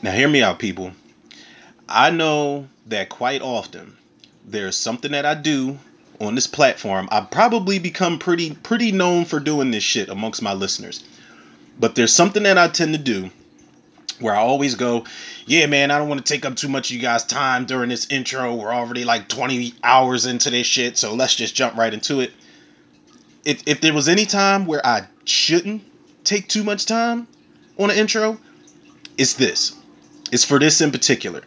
Now, hear me out, people. I know that quite often there's something that I do on this platform. I've probably become pretty pretty known for doing this shit amongst my listeners. But there's something that I tend to do where I always go, yeah, man, I don't want to take up too much of you guys' time during this intro. We're already like 20 hours into this shit, so let's just jump right into it. If, if there was any time where I shouldn't take too much time on an intro, it's this. It's for this in particular.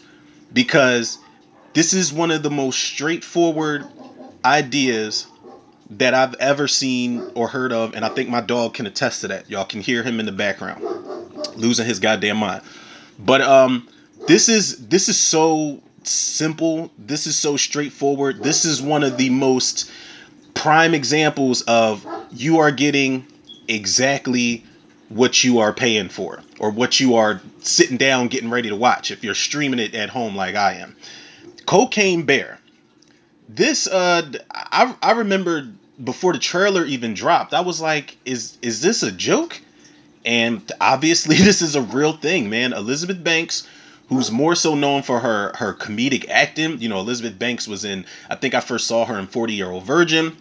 Because this is one of the most straightforward ideas that I've ever seen or heard of, and I think my dog can attest to that. Y'all can hear him in the background, losing his goddamn mind. But um, this is this is so simple. This is so straightforward. This is one of the most prime examples of you are getting exactly what you are paying for or what you are sitting down getting ready to watch if you're streaming it at home like I am. Cocaine Bear. This uh I I remember before the trailer even dropped, I was like, is is this a joke? And obviously this is a real thing, man. Elizabeth Banks who's more so known for her her comedic acting. You know, Elizabeth Banks was in I think I first saw her in 40 Year Old Virgin.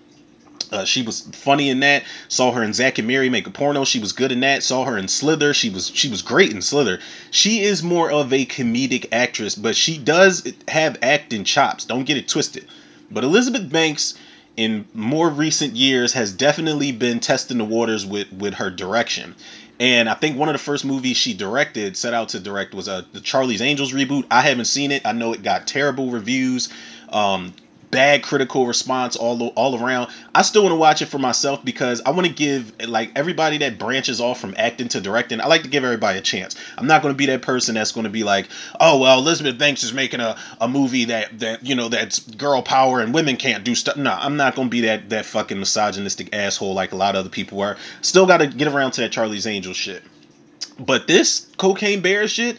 Uh, she was funny in that. Saw her in Zack and Miri make a porno. She was good in that. Saw her in Slither. She was she was great in Slither. She is more of a comedic actress, but she does have acting chops. Don't get it twisted. But Elizabeth Banks, in more recent years, has definitely been testing the waters with with her direction. And I think one of the first movies she directed, set out to direct, was uh, the Charlie's Angels reboot. I haven't seen it. I know it got terrible reviews. Um, bad critical response all all around. I still want to watch it for myself because I want to give like everybody that branches off from acting to directing. I like to give everybody a chance. I'm not going to be that person that's going to be like, oh well, Elizabeth Banks is making a, a movie that that you know that's girl power and women can't do stuff. No, I'm not going to be that that fucking misogynistic asshole like a lot of other people are. Still got to get around to that Charlie's Angel shit. But this cocaine bear shit,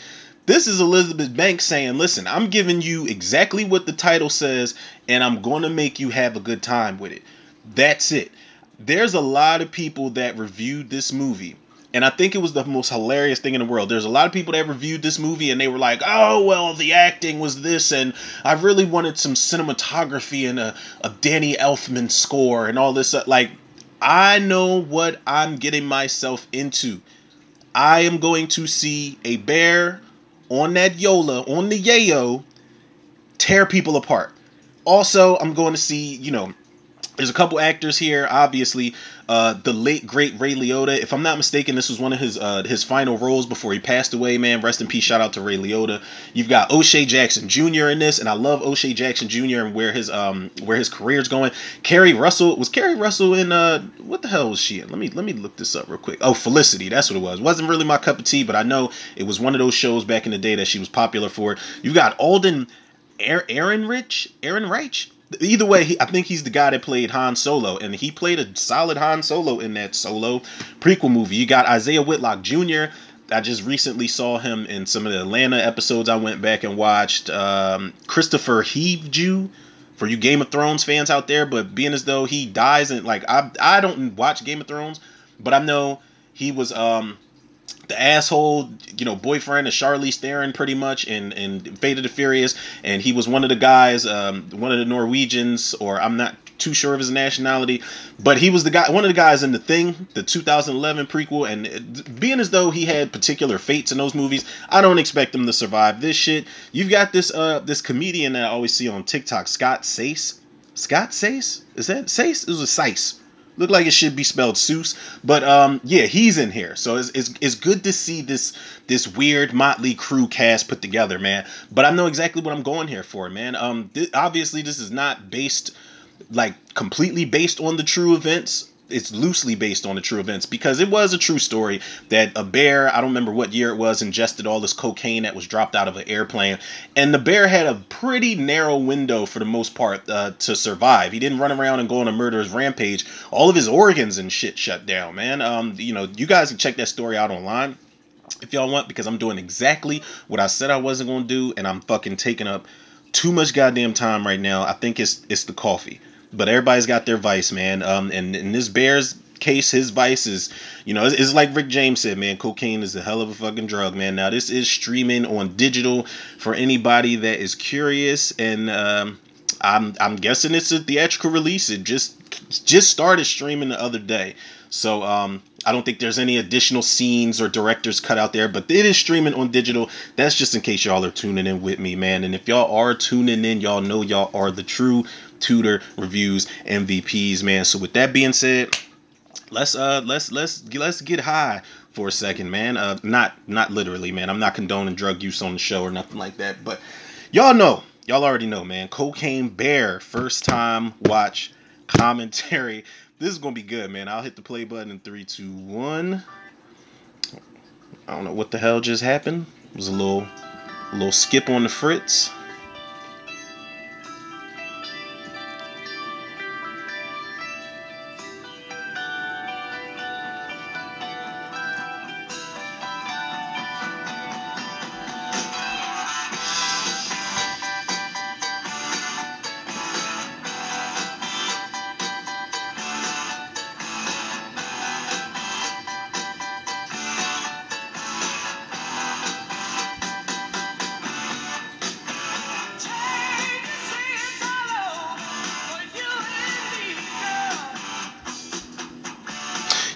this is Elizabeth Banks saying, listen, I'm giving you exactly what the title says, and I'm going to make you have a good time with it. That's it. There's a lot of people that reviewed this movie. And I think it was the most hilarious thing in the world. There's a lot of people that reviewed this movie and they were like, oh, well, the acting was this, and I really wanted some cinematography and a, a Danny Elfman score and all this. Uh, like, I know what I'm getting myself into. I am going to see a bear on that Yola, on the Yayo, tear people apart. Also, I'm going to see, you know, there's a couple actors here. Obviously, uh, the late great Ray Liotta. If I'm not mistaken, this was one of his uh, his final roles before he passed away. Man, rest in peace. Shout out to Ray Liotta. You've got O'Shea Jackson Jr. in this, and I love O'Shea Jackson Jr. and where his um where his career's going. Keri Russell was Keri Russell in uh what the hell was she in? Let me let me look this up real quick. Oh, Felicity. That's what it was. Wasn't really my cup of tea, but I know it was one of those shows back in the day that she was popular for. You got Alden Aaron Rich, Aaron Reich either way, he, I think he's the guy that played Han Solo, and he played a solid Han Solo in that Solo prequel movie. You got Isaiah Whitlock Jr. I just recently saw him in some of the Atlanta episodes. I went back and watched um, Kristofer Hivju for you Game of Thrones fans out there. But being as though he dies and like I I don't watch Game of Thrones, but I know he was um the asshole, you know, boyfriend of Charlize Theron, pretty much, in in Fate of the Furious, and he was one of the guys, um, one of the Norwegians, or I'm not too sure of his nationality, but he was the guy, one of the guys in the Thing, the 2011 prequel, and it, being as though he had particular fates in those movies, I don't expect him to survive this shit. You've got this uh this comedian that I always see on TikTok, Scott Sace. Scott Sace? Is that Sace? It was a Sice. Look like it should be spelled Seuss, but um, yeah, he's in here, so it's, it's it's good to see this this weird motley crew cast put together, man. But I know exactly what I'm going here for, man. Um, th- obviously this is not based like completely based on the true events it's loosely based on the true events because it was a true story that a bear I don't remember what year it was ingested all this cocaine that was dropped out of an airplane. And the bear had a pretty narrow window for the most part uh, to survive. He didn't run around and go on a murderous rampage. All of his organs and shit shut down man. Um you know you guys can check that story out online if y'all want because I'm doing exactly what I said I wasn't going to do and I'm fucking taking up too much goddamn time right now. I think it's it's the coffee but everybody's got their vice, man. Um, and, in this Bears case, his vice is, you know, it's, it's like Rick James said, man, cocaine is a hell of a fucking drug, man. Now this is streaming on digital for anybody that is curious, and um, I'm I'm guessing it's a theatrical release. It just just started streaming the other day, so um, I don't think there's any additional scenes or directors cut out there, but it is streaming on digital. That's just in case y'all are tuning in with me, man. And if y'all are tuning in, y'all know y'all are the true Tudor reviews MVPs, man. So with that being said, let's uh let's let's let's get high for a second, man. Uh, not not literally, man. I'm not condoning drug use on the show or nothing like that, but y'all know, y'all already know, man. Cocaine Bear, first time watch commentary. This is gonna be good, man. I'll hit the play button in three, two, one. I don't know what the hell just happened. It was a little, a little skip on the fritz.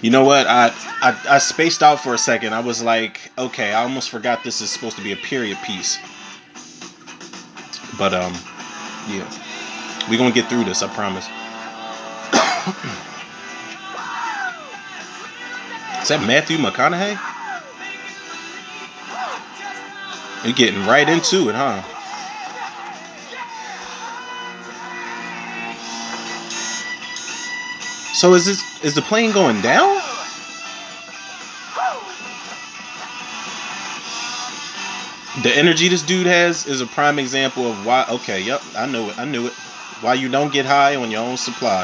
You know what? I, I I spaced out for a second. I was like, okay, I almost forgot this is supposed to be a period piece. But um, yeah, we're gonna get through this. I promise. is that Matthew McConaughey? You're getting right into it, huh? So is this is the plane going down? The energy this dude has is a prime example of why. Okay, yep, I knew it. I knew it. Why you don't get high on your own supply.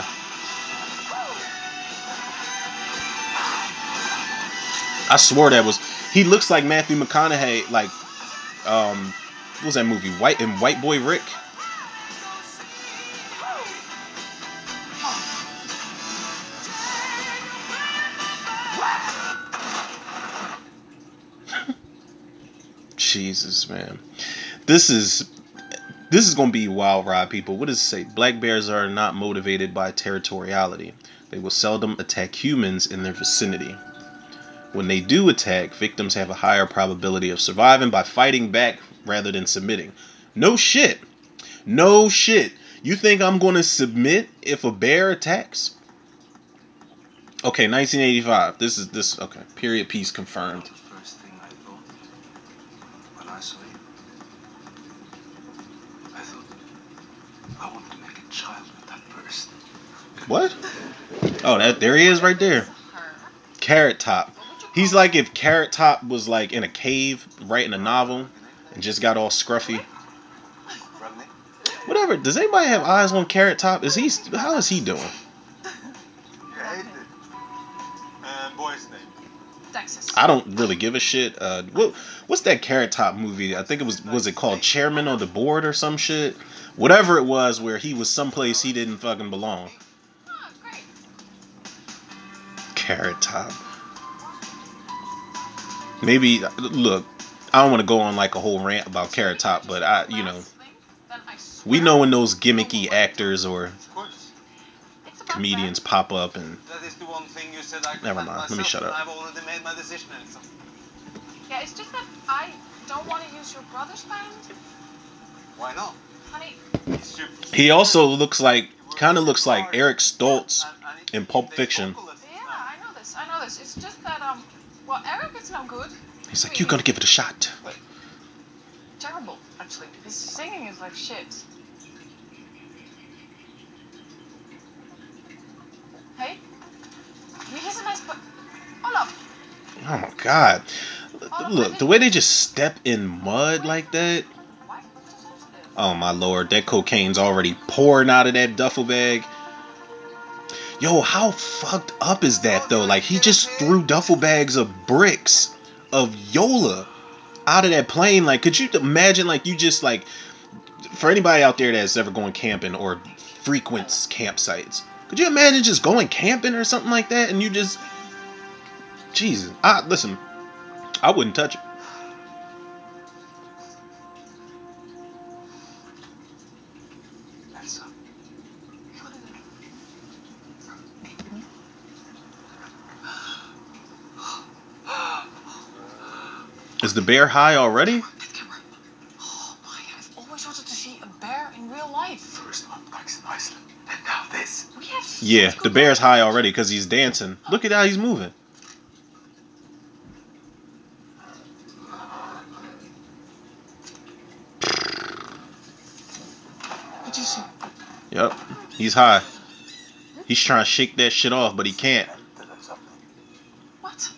I swore that was. He looks like Matthew McConaughey. Like, um, what was that movie? White and White Boy Rick. Man. This is this is gonna be wild ride people. What does it say? Black bears are not motivated by territoriality. They will seldom attack humans in their vicinity. When they do attack, victims have a higher probability of surviving by fighting back rather than submitting. No shit. No shit. You think I'm gonna submit if a bear attacks? Okay, 1985. This is this okay. Period piece confirmed. First thing I thought when I saw you, I thought I want to make a child with that person. What? Oh, that there he is right there. Carrot Top. He's like if Carrot Top was like in a cave writing a novel and just got all scruffy. Whatever. Does anybody have eyes on Carrot Top? Is he how is he doing? I don't really give a shit. Uh, what what's that Carrot Top movie? I think it was was it called Chairman of the Board or some shit. Whatever it was, where he was someplace he didn't fucking belong. Carrot Top. Maybe look. I don't want to go on like a whole rant about Carrot Top, but I, you know, we know when those gimmicky actors or comedians pop up and That is the one thing you said I Never mind. Let me shut up. I've already made my decision, Yeah, it's just that I don't want to use your brother's band. Why not? Honey, he also looks like kind of looks like Eric Stoltz in Pulp Fiction. Yeah, I know this. I know this. It's just that um, well, Eric is no good. He's like, you gotta give it a shot. Terrible, actually. His singing is like shit. Hey, he's a nice but. Olaf. Oh my god. Look, the way they just step in mud like that. Why? What's so sensitive? Oh my lord, that cocaine's already pouring out of that duffel bag. Yo, how fucked up is that though? Like he just threw duffel bags of bricks of Yola out of that plane. Like, could you imagine like you just like for anybody out there that's ever going camping or frequents campsites, Could you imagine just going camping or something like that and you just Jesus. I listen, I wouldn't touch it. Is the bear high already? Oh, oh my, I've always wanted to see a bear in real life. First Outbacks in Iceland. And now this. We have such Yeah, the bear's high already because he's dancing. Look at how he's moving. What you see? Yep, he's high. He's trying to shake that shit off, but he can't. Mental or something. What?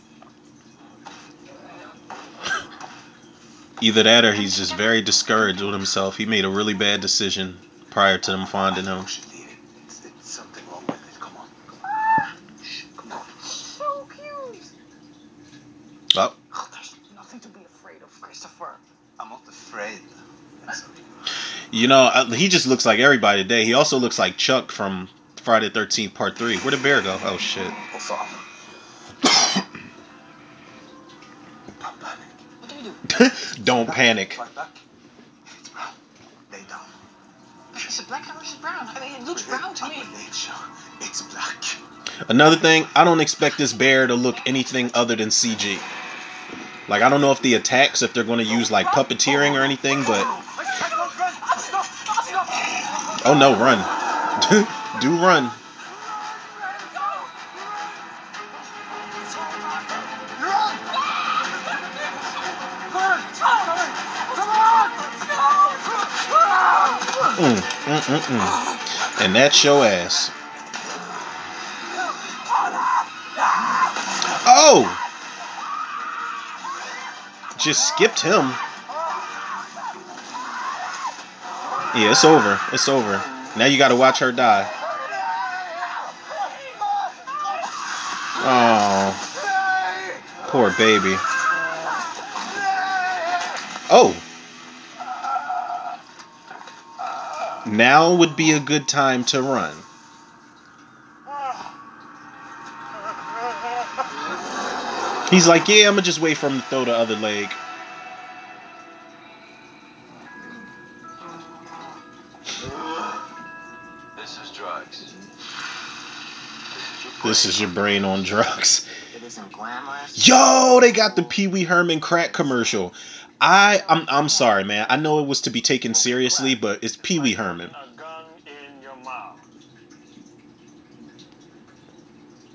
Either that or he's just very discouraged with himself. He made a really bad decision prior to them finding him. We should leave it. It's, it's something wrong with it. Come on. Shh, come on. So cute. Oh, Oh, there's nothing to be afraid of, Christopher. I'm not afraid. You know, uh, he just looks like everybody today. He also looks like Chuck from Friday the 13th Part 3. Where'd the bear go? Oh, shit. Do? Don't panic. Fight back. It's brown. Lay down. Is it black or is it brown? I mean, it looks We're brown to me. nature. It's black. Another thing, I don't expect this bear to look anything other than CG. Like, I don't know if the attacks, if they're going to use like puppeteering or anything, but I can't run. Stop. Stop. oh no, run. Do run. Mm, mm, mm, mm. And that's your ass. Oh! Just skipped him. Yeah, it's over. It's over. Now you gotta watch her die. Oh, poor baby. Oh! Now would be a good time to run. He's like, yeah, I'm gonna just wait for him to throw the other leg. This is drugs. This is your brain on drugs. It isn't glamorous. Yo, they got the Pee Wee Herman crack commercial. I, I'm, I'm sorry, man. I know it was to be taken seriously, but it's Pee Wee Herman. A gun in your mouth.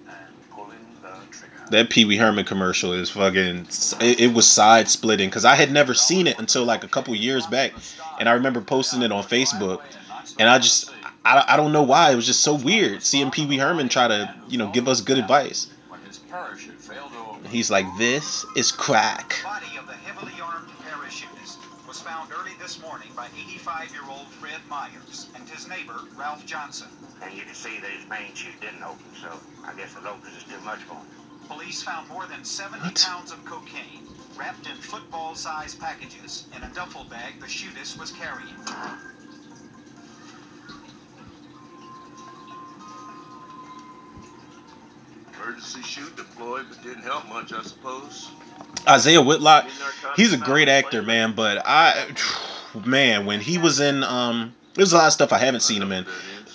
And pulling the trigger. That Pee Wee Herman commercial is fucking. It, it was side splitting because I had never seen it until like a couple years back, and I remember posting it on Facebook, and I just, I, I don't know why it was just so weird seeing Pee Wee Herman try to, you know, give us good advice. When his parachute failed to open. He's like, this is crack. This morning by 85-year-old Fred Myers and his neighbor, Ralph Johnson. And you can see that his main chute didn't open, so I guess the locals is too much for him. Police found more than 70 What? pounds of cocaine wrapped in football-sized packages in a duffel bag the shootist was carrying. Emergency chute deployed, but didn't help much, I suppose. Isaiah Whitlock, he's a great actor, man. But I, man, when he was in, um, there's a lot of stuff I haven't seen him in.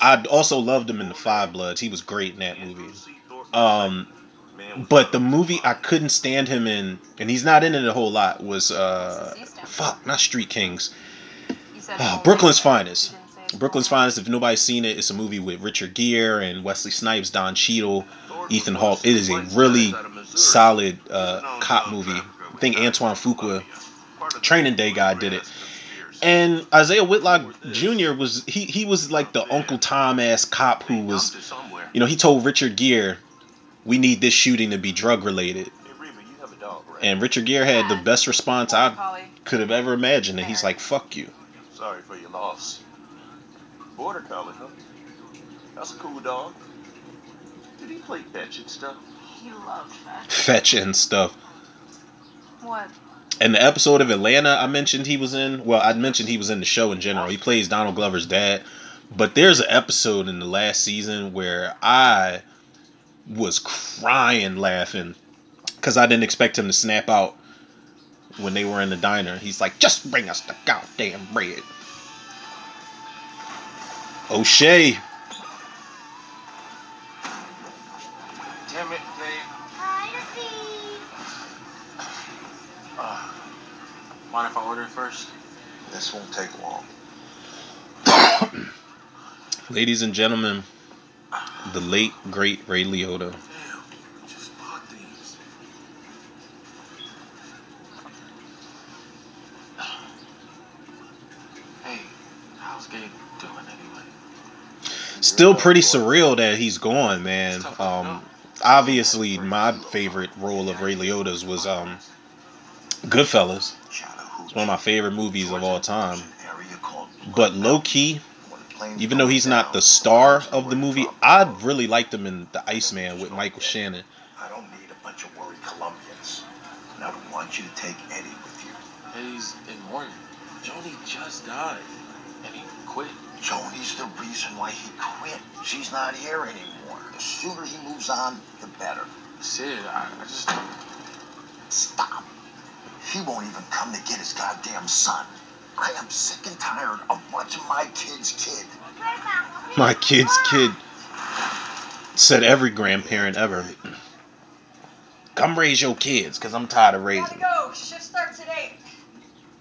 I also loved him in The Five Bloods. He was great in that movie. Um, but the movie I couldn't stand him in, and he's not in it a whole lot, was uh, fuck, not Street Kings. Ah, Brooklyn's Finest. Brooklyn's Finest. If nobody's seen it, it's a movie with Richard Gere and Wesley Snipes, Don Cheadle, Ethan Hawke. It is a really solid uh, cop movie. I think Antoine Fuqua, Training Day guy, did it. And Isaiah Whitlock Jr. was he he was like the Uncle Tom ass cop who was you know he told Richard Gere, we need this shooting to be drug related. Hey, Reba, you have a dog, right? And Richard Gere had the best response I could have ever imagined, and he's like, "Fuck you." Sorry for your loss. Border collie, huh? That's a cool dog. Did he play fetch and stuff? He loved that. Fetch and stuff. What? And the episode of Atlanta I mentioned he was in, well, I mentioned he was in the show in general. He plays Donald Glover's dad. But there's an episode in the last season where I was crying laughing because I didn't expect him to snap out when they were in the diner. He's like, just bring us the goddamn bread. O'Shea. Damn it, Dave. Uh, mind if I order it first? This won't take long. Ladies and gentlemen, the late, great Ray Liotta. Damn, just bought these. Hey, how's Gabe doing anyway? Still pretty surreal that he's gone, man. Um, obviously, my favorite role of Ray Liotta's was um, Goodfellas. It's one of my favorite movies of all time. But low key, even though he's not the star of the movie, I really liked him in The Iceman with Michael Shannon. I don't need a bunch of worried Colombians. And I don't want you to take Eddie with you. Eddie's in mourning. Joni just died, and he quit. Joni's the reason why he quit. She's not here anymore. The sooner he moves on, the better. Sid, I, I just Stop. He won't even come to get his goddamn son. I am sick and tired of watching my kid's kid. My kid's kid said every grandparent ever. Come raise your kids, cause I'm tired of raising. them. go. Shift starts at eight.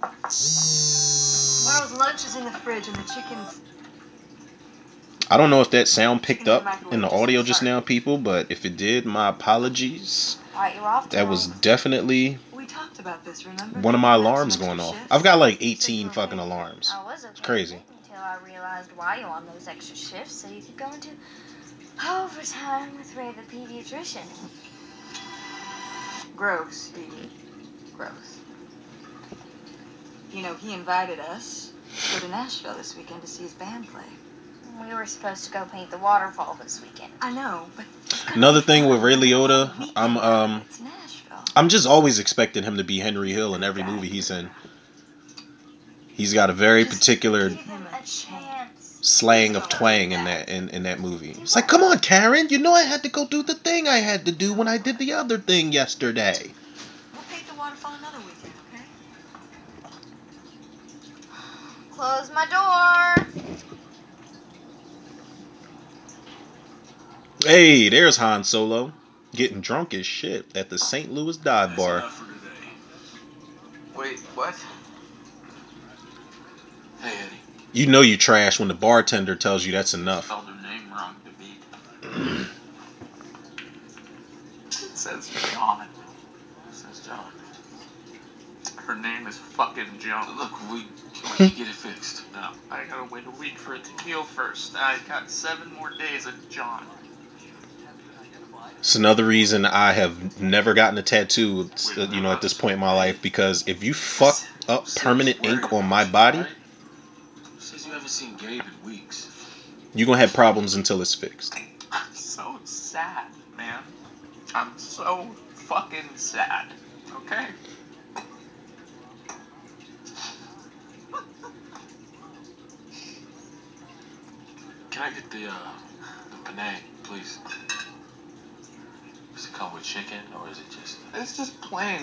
Tomorrow's lunch is in the fridge, and the chicken's. I don't know if that sound picked up in the audio just now, people, but if it did, my apologies. Alright, you're off That was definitely We talked about this, remember? one of my alarms going off. shifts? I've got like 18 were fucking alarms. I was okay crazy. until I realized why you're on those extra shifts so you could go into overtime with Ray the pediatrician. Gross, Edie. Gross. You know, he invited us to go to Nashville this weekend to see his band play. We were supposed to go paint the waterfall this weekend. I know, but Another thing with Ray Liotta, I'm, um, It's Nashville. I'm just always expecting him to be Henry Hill in every movie he's in. He's got a very Just particular a slang of twang in that in, in that movie. It's like, come on, Karen, you know I had to go do the thing I had to do when I did the other thing yesterday. We'll paint the waterfall another weekend, okay? Close my door. Hey, there's Han Solo, getting drunk as shit at the St. Louis dive That's bar. enough for today. Wait, what? Hey, Eddie. You know you trash when the bartender tells you that's enough. Spelled her name wrong to me. it says John. It says John. Her name is fucking John. Look, we we can get it fixed. No, I gotta wait a week for it to heal first. I got seven more days of John. It's another reason I have never gotten a tattoo, you know, at this point in my life because if you fuck up permanent ink on my body, you're gonna have problems until it's fixed. I'm so sad, man. I'm so fucking sad. Okay? Can I get the uh the Panay, please? Does it come with chicken or is it just It's just plain.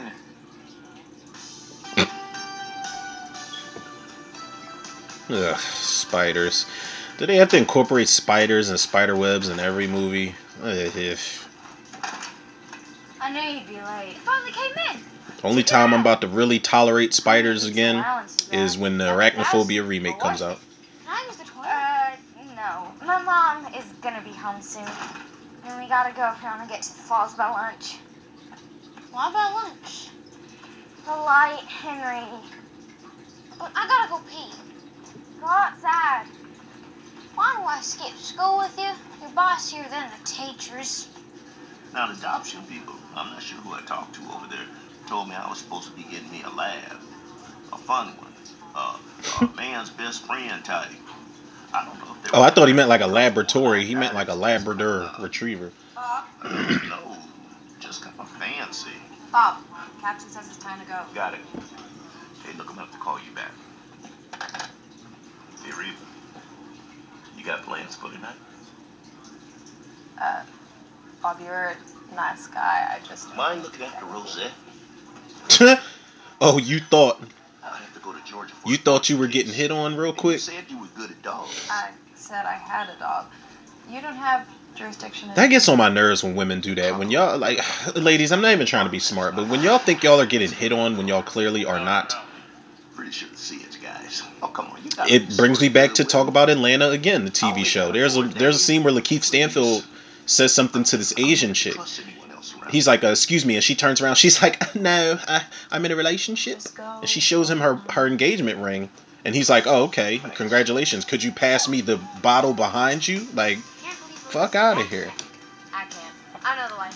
Ugh, spiders. Do they have to incorporate spiders and spider webs in every movie? If. I knew you'd be late. It finally came in. Only time I'm about to really tolerate spiders again is when the Arachnophobia remake comes out. Can I use the toilet? Uh, no. My mom is gonna be home soon. And we gotta go if we wanna get to the falls by lunch. Why by lunch? The light, Henry. But I gotta go pee. Go outside. Why do I skip school with you? Your boss here than the teachers. Now the adoption people, I'm not sure who I talked to over there, told me I was supposed to be getting me a lab. A fun one. Uh, a man's best friend type. I don't know if they Oh, I thought he meant like a laboratory. He meant like a Labrador retriever. No, just kind of fancy. Bob, Captain says it's time to go. Got it. Hey, look, I'm gonna have to call you back. Hey, Reeve, you got plans for tonight? Uh, Bob, you're a nice guy. I just. Mind looking after Rosette? oh, you thought. I have to go to Georgia. you thought you were getting hit on real quick? You said you were good at dogs. I said I had a dog. You don't have jurisdiction. That gets on my nerves when women do that. When y'all like, ladies, I'm not even trying to be smart, but when y'all think y'all are getting hit on when y'all clearly are not, Pretty sure to see it, guys. Oh, come on. You gotta it brings me back to talk about Atlanta again, the TV show. There's a there's a scene where Lakeith Stanfield says something to this Asian chick. trust anyone else around. He's like, uh, "Excuse me," and she turns around. She's like, "No, I, I'm in a relationship." And she shows him her her engagement ring, and he's like, "Oh, okay, congratulations. Could you pass me the bottle behind you?" Like, Can't believe we're fuck out of here. I can't. I know the way.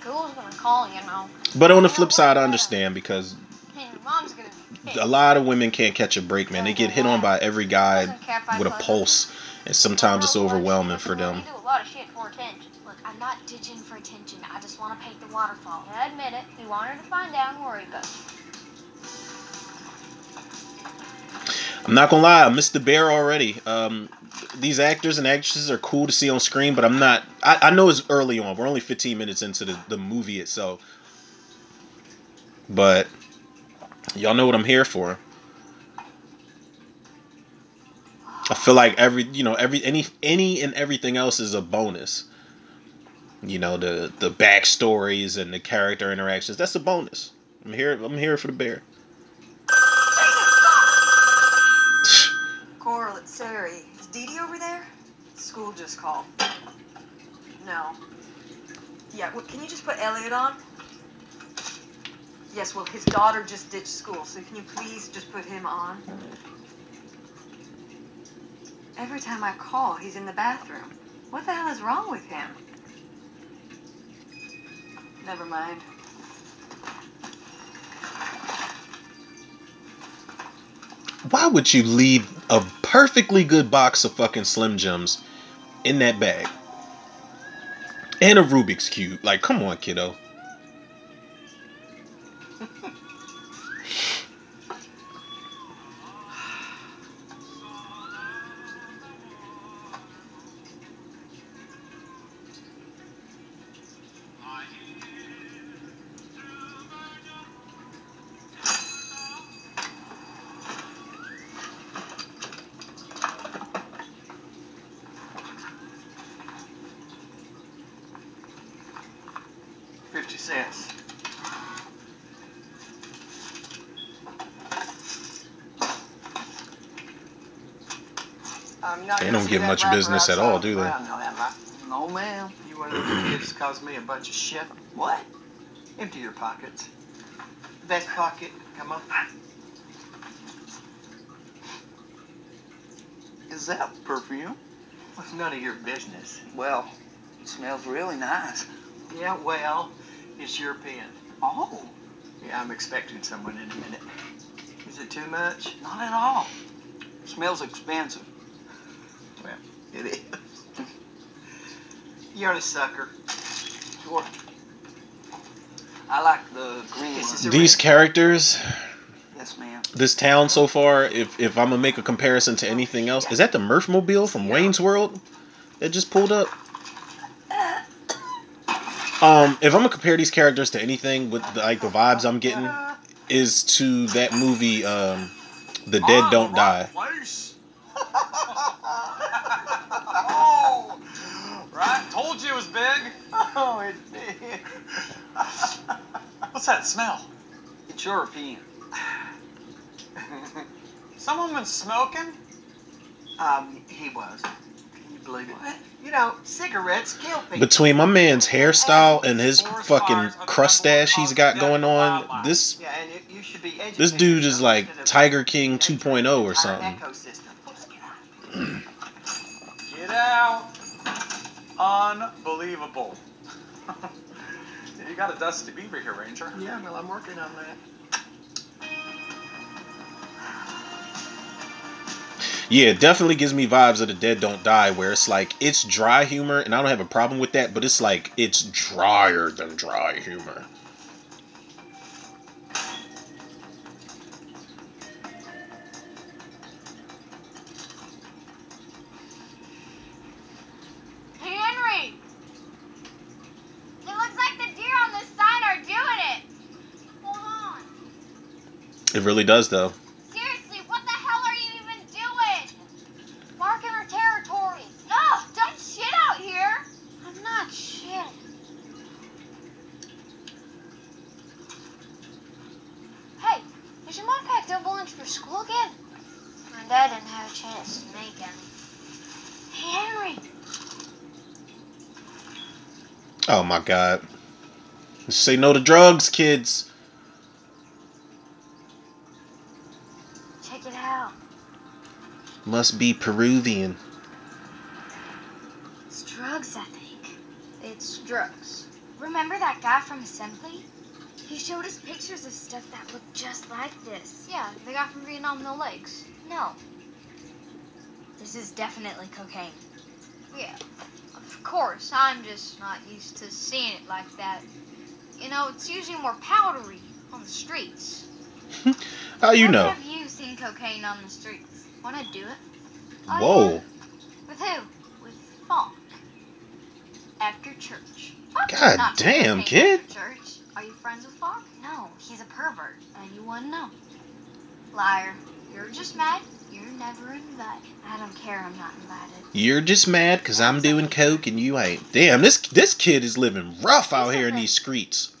School's gonna call, you know. but on the flip side, I understand because mom's gonna be a lot of women can't catch a break, man. They get hit on by every guy Doesn't care if I with a pulse, and sometimes it's overwhelming for them. You do a lot of shit for attention. Look, I'm not ditching for attention. I just want to paint the waterfall. I admit it. You want her to find out and worry about. I'm not gonna lie, I missed the bear already. Um, these actors and actresses are cool to see on screen, but I'm not. I, I know it's early on. We're only 15 minutes into the, the movie itself, but y'all know what I'm here for. I feel like every you know every any any and everything else is a bonus. You know the the backstories and the character interactions. That's a bonus. I'm here. I'm here for the bear. Sari. Is Dee Dee over there? School just called. No. Yeah, well, can you just put Elliot on? Yes, well, his daughter just ditched school, so can you please just put him on? Every time I call, he's in the bathroom. What the hell is wrong with him? Never mind. Why would you leave a perfectly good box of fucking Slim Jims in that bag? And a Rubik's Cube. Like, come on, kiddo. Fifty cents. I'm not They don't see get much rapper business at all, do they? ground, No, am I? No, ma'am. You want to those kids caused me a bunch of shit. What? Empty your pockets. Vest pocket. Come on. Is that perfume? It's none of your business. Well, it smells really nice. Yeah, well, it's European. Oh, Yeah, I'm expecting someone in a minute. Is it too much? not at all. smells expensive. Well, It is. you're a sucker. Sure. I like the green This is These risk. characters, Yes, ma'am. this town so far, if if I'm gonna make a comparison to anything else, is that the Mirthmobile from Wayne's World that just pulled up? Um, if I'm gonna compare these characters to anything with the, like the vibes I'm getting, is to that movie, um, The Dead Don't Die. Oh, right. Told you it was big. Oh, it's big. What's that smell? It's European. Someone been smoking? Um, he was. Can you believe it? What? You know, cigarettes kill people. Between my man's hairstyle and his fucking crustache he's got going on, this Yeah, and you, you should be educated. this dude is like Tiger King 2.0 or something. Ecosystem. Let's get out. Get out. Unbelievable. you got a Dusty Beaver here, Ranger. Yeah, well, I'm working on that. Yeah, definitely gives me vibes of the Dead Don't Die, where it's like it's dry humor, and I don't have a problem with that, but it's like it's drier than dry humor. It really does, though. My god. Say no to drugs, kids. Check it out. Must be Peruvian. It's drugs, I think. It's drugs. Remember that guy from Assembly? He showed us pictures of stuff that looked just like this. Yeah, the guy from Vietnam No Legs. No. This is definitely cocaine. Yeah, of course. I'm just not used to seeing it like that. You know, it's usually more powdery on the streets. How uh, you when know? have you seen cocaine on the streets? Wanna do it? Whoa. With who? With Falk. After church. Falk God damn, kid. After church. Are you friends with Falk? No, he's a pervert, and you wouldn't know. Liar. You're just mad. You're never invited. I don't care. I'm not invited. You're just mad because I'm doing coke and you ain't. Damn, this this kid is living rough out here in these streets.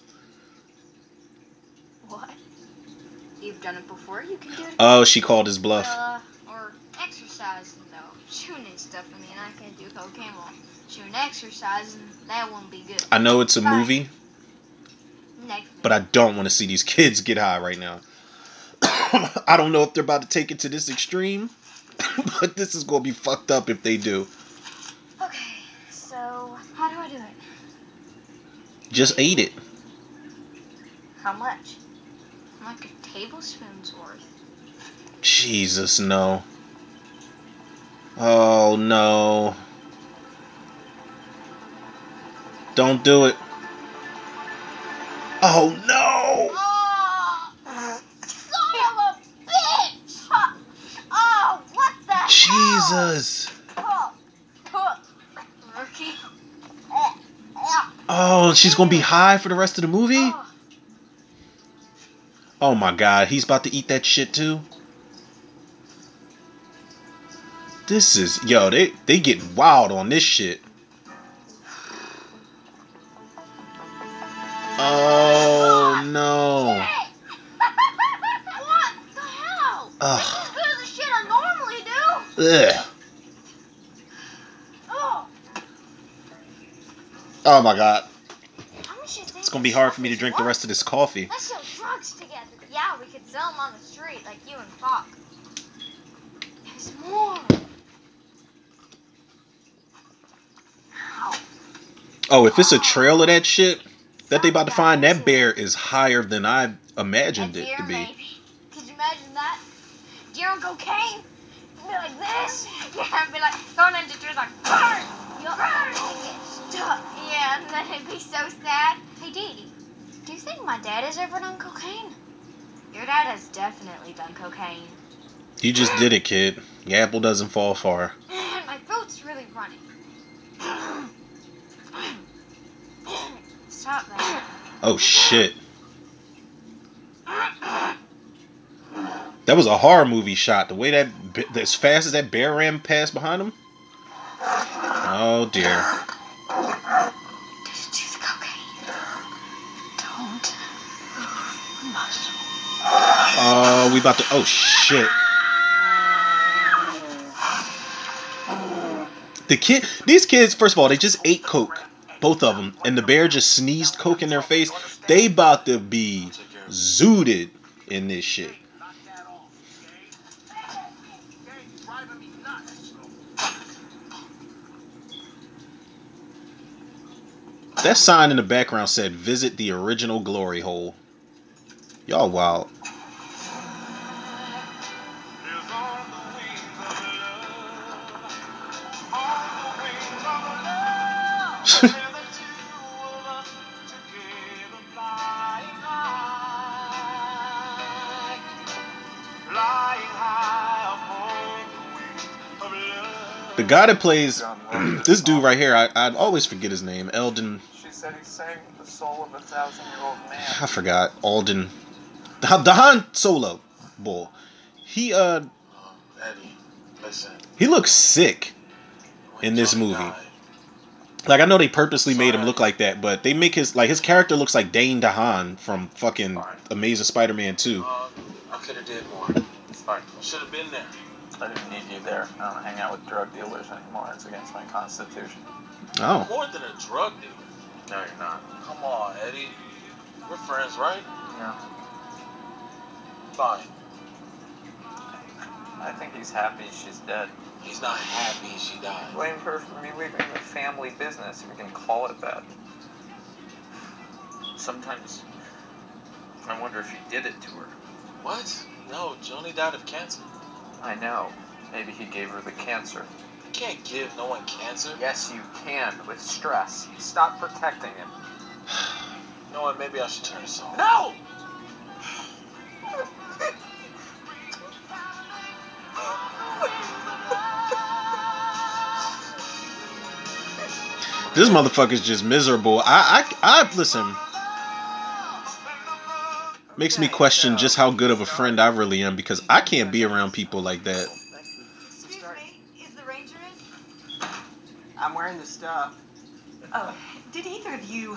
What? You've done it before. You can do it. Oh, she called his bluff. Uh, or exercising though, shooting and stuff. I mean, I can do cocaine while shooting exercising. That won't be good. I know it's a Bye. movie, Next. but I don't want to see these kids get high right now. I don't know if they're about to take it to this extreme, but this is gonna be fucked up if they do. Okay, so how do I do it? Just eat it. How much? Like a tablespoon's worth. Jesus, no. Oh no. Don't do it. Oh no. Oh, son of a bitch! Oh, what the hell? Jesus. Oh, she's gonna be high for the rest of the movie? Oh, my god, he's about to eat that shit too. This is yo, they they get wild on this shit. Oh no. what the hell? Ugh. This is the shit I normally do. Ugh. Oh, Oh my god. how much you think It's gonna be hard for me to drink the rest of this coffee. Let's sell drugs together. Yeah, we could sell them on the street like you and Falk. There's more. Ow. Oh, if it's a trail of that shit that they about to find, that bear is higher than I imagined A it to be. maybe. Could you imagine that? Deer on cocaine? Be like this? Yeah, be like going into trees like burn, burn, and get stuck. Yeah, and then it'd be so sad. Hey, Dee Dee, do you think my dad has ever done cocaine? Your dad has definitely done cocaine. You just did it, kid. The apple doesn't fall far. my throat's really running. Stop that. Oh shit. That was a horror movie shot. The way that as fast as that bear ran past behind him. Oh dear. Just do the cocaine. Don't move muscle. Oh, we about to. Oh shit. The kid, these kids, first of all, they just ate coke, both of them, and the bear just sneezed coke in their face. They about to be zooted in this shit. Knock that off, okay? Okay, it's driving me nuts. That sign in the background said, "Visit the original glory hole." Y'all wild. The guy that plays this dude right here, I I always forget his name. Eldon, She said he sang the soul of a thousand year old man. I forgot. Alden. the, the Han Solo boy. He uh Um, Eddie, listen. he looks sick. In this movie. died, Like I know they purposely made him look like that, but they make his like his character looks like Dane DeHaan from fucking Fine. Amazing Spider-Man 2. uh, I could have did more. Should have been there. I didn't need you there. I don't hang out with drug dealers anymore. It's against my constitution. Oh. More than a drug dealer. No, you're not. Come on, Eddie. We're friends, right? Yeah. Fine. I think he's happy she's dead. He's not happy she died. Blame her for me leaving the family business, if you can call it that. Sometimes I wonder if he did it to her. What? No, Johnny died of cancer. I know. Maybe he gave her the cancer. You can't give no one cancer. Yes, you can, with stress. Stop protecting him. You know what? Maybe I should turn this off. No! This motherfucker's just miserable. I I I listen. Makes me question just how good of a friend I really am because I can't be around people like that. Excuse me, is the ranger in? I'm wearing the stuff. Oh, did either of you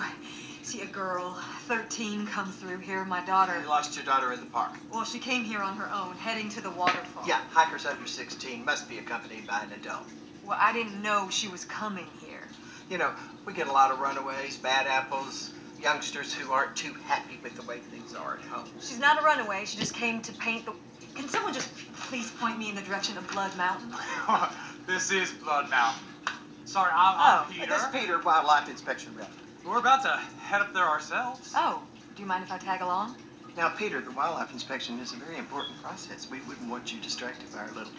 see a girl, 13, come through here? My daughter. You lost your daughter in the park. Well, she came here on her own, heading to the waterfall. Yeah, hikers under 16 must be accompanied by an adult. Well, I didn't know she was coming here. You know, we get a lot of runaways, bad apples, youngsters who aren't too happy with the way things are at home. She's not a runaway. She just came to paint the. Can someone just please point me in the direction of Blood Mountain? this is Blood Mountain. Sorry, I'm, I'm Oh, Peter. This is Peter, Wildlife Inspection Rep. We're about to head up there ourselves. Oh, do you mind if I tag along? Now, Peter, the wildlife inspection is a very important process. We wouldn't want you distracted by our little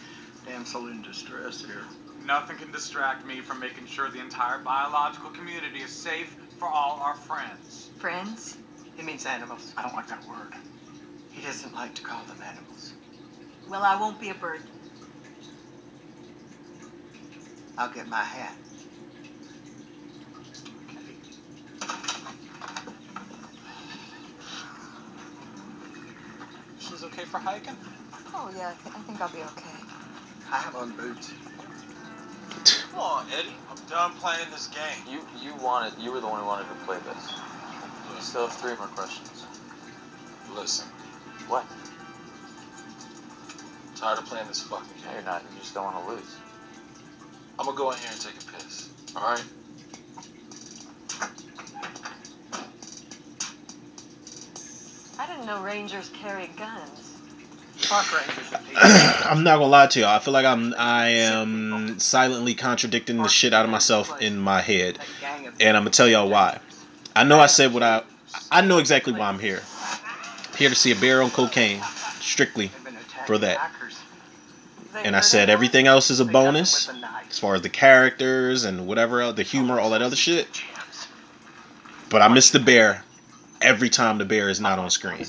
damsel in distress here. Nothing can distract me from making sure the entire biological community is safe for all our friends. Friends? He means animals. I don't like that word. He doesn't like to call them animals. Well, I won't be a bird. I'll get my hat. She's okay for hiking? Oh, yeah, I, th- I think I'll be okay. I have on boots. Come on, Eddie. I'm done playing this game. You you wanted you were the one who wanted to play this. You still have three more questions. Listen, What? tired of playing this fucking No, game. you're not. You just don't want to lose. I'm gonna go in here and take a piss. All right? I didn't know rangers carry guns. Park rangers and Peter. I'm not gonna lie to you. I feel like I'm I am silently contradicting the shit out of myself in my head, A gang of and I'm gonna tell y'all why. I know I said what I I know exactly why I'm here. Here to see a bear on cocaine, strictly. They've been attacking for that. And I said everything else is a They got them bonus with a knife. as far as the characters and whatever else, the humor, all that other shit. But I miss the bear every time the bear is not on screen.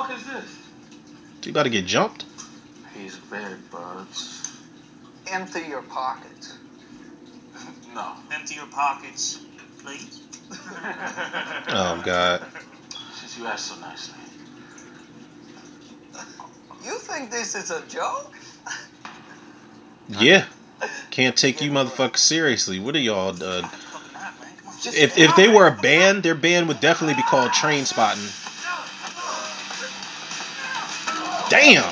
Fuck is this? You about to get jumped? He's bed bugs. Empty your pockets. No. Empty your pockets, please. Oh God. Since you asked so nicely. You think this is a joke? Yeah. Can't take you motherfuckers seriously. What are y'all? Uh, Fucking not, man. Come on. Just if if they were a band, their band would definitely be called Train Spotting. Man.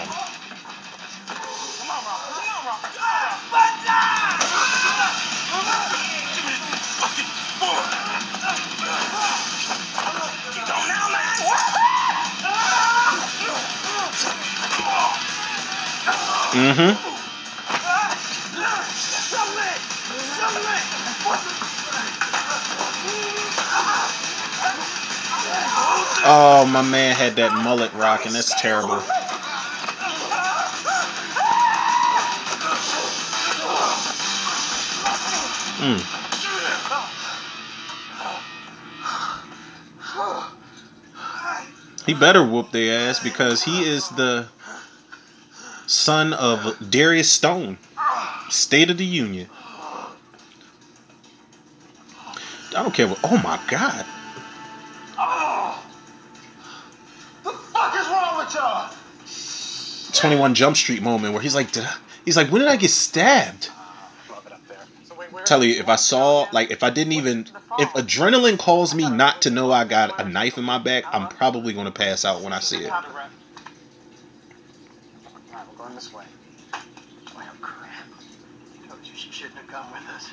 Mm-hmm. Oh, my man had that mullet rocking. That's terrible. Mm. He better whoop their ass because he is the son of Darius Stone. State of the Union. I don't care what. Oh my god. The fuck is wrong with y'all? 21 Jump Street moment where he's like, did I? He's like, when did I get stabbed? Love it up there. So wait, where? Tell you, if I saw, like, if I didn't even, if adrenaline calls me not to know I got a knife in my back, I'm probably gonna pass out when I see it. Going this way. Well, crap. Told you she shouldn't have come with us.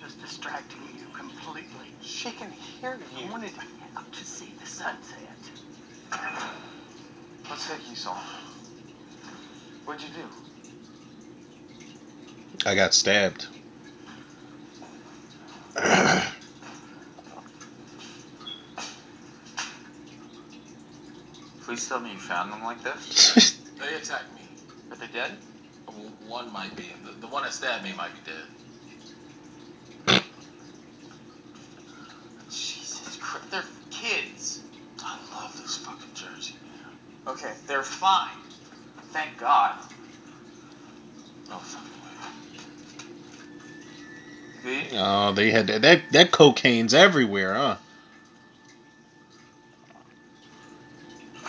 Just distracting you completely. She can hear I you. wanted to to see the sunset. Let's take you saw. What'd you do? I got stabbed. Please tell me you found them like this. They attacked me. Are they dead? One might be. The, the one that stabbed me might be dead. Jesus Christ, they're kids. I love this fucking jersey, man. Okay, they're fine. Thank God. Oh, no fucking way. Oh, they had that. That, that cocaine's everywhere, huh?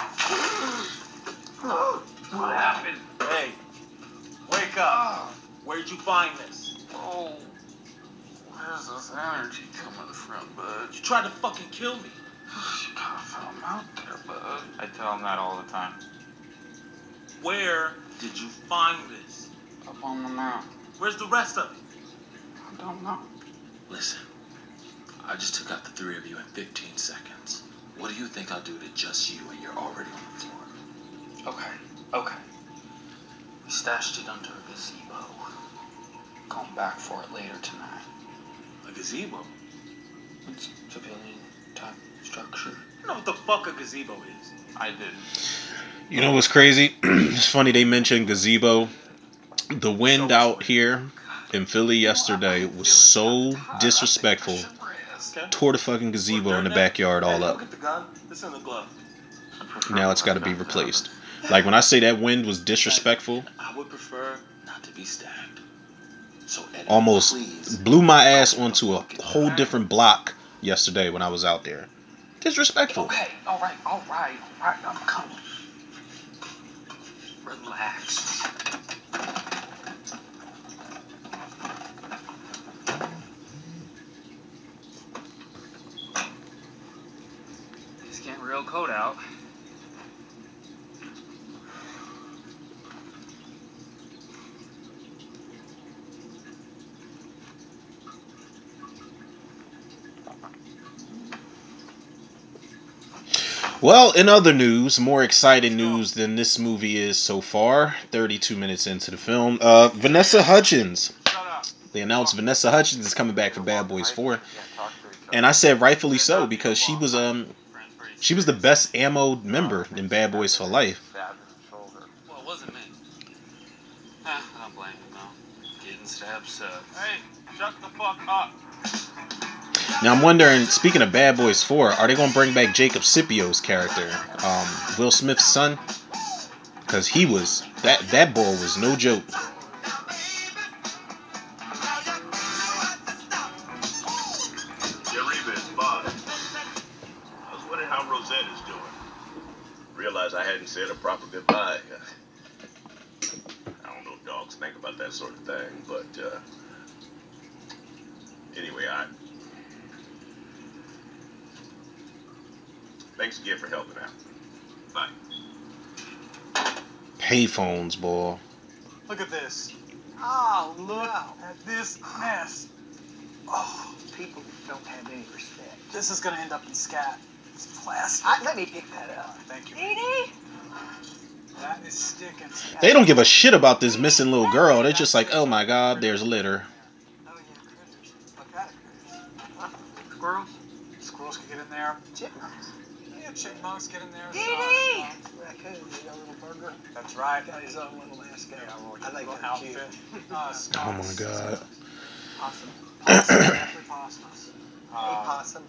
what happened? Hey, wake up. Where'd you find this? Oh, where's this energy coming from, bud? You tried to fucking kill me. You gotta throw 'em out there, bud. I tell him that all the time. Where did you find this? Up on the mountain. Where's the rest of it? I don't know. Listen, I just took out the three of you in 15 seconds. What do you think I'll do to just you when you're already on the floor? Okay, okay. We stashed it under a gazebo. Going back for it later tonight. A gazebo? It's a civilian type structure. You know what the fuck a gazebo is? I didn't. You know what's crazy? it's funny they mentioned gazebo. The wind out here in Philly yesterday was so disrespectful. Tore the fucking gazebo in the backyard all up. Now it's got to be replaced. Like when I say that wind was disrespectful, I would prefer not to be stabbed. So almost blew my ass onto a whole different block yesterday when I was out there. Disrespectful. Okay, all right, all right, all right. I'm coming. Relax. It's cold out. Well, in other news, more exciting news than this movie is so far. 32 minutes into the film, uh, Vanessa Hudgens. They announced Vanessa Hudgens is coming back for Bad Boys 4, Yeah, talk to each other. and I said rightfully so because she was um she was the best ammo member in Bad Boys for Life. Stabbed in the shoulder. Well, it wasn't me. Eh, I don't blame him though. Getting stabbed sucks. Hey, shut the fuck up. Now I'm wondering, speaking of Bad Boys 4, are they gonna bring back Jacob Scipio's character, um, Will Smith's son? Because he was that that boy was no joke. Payphones, boy. Look at this. Oh, Look no. at this mess. Oh, People don't have any respect. this is gonna end up in scat. It's plastic. I, let me pick that up. thank you. Dee That is sticking. They don't give a shit about this missing little girl. They're just like, oh my god, there's litter. Oh, yeah, critters. What kind critters? Squirrels? Squirrels can get in there. Chipmunks. Yeah, chipmunks get in there. Dee so- Dee! Raccoon, you know, little burger. That's right. Got his own little mascot. Yeah, little, I think little that's cute. outfit. Uh, Oh my god. Possum. Possum, definitely possums. Hey, Uh, possum.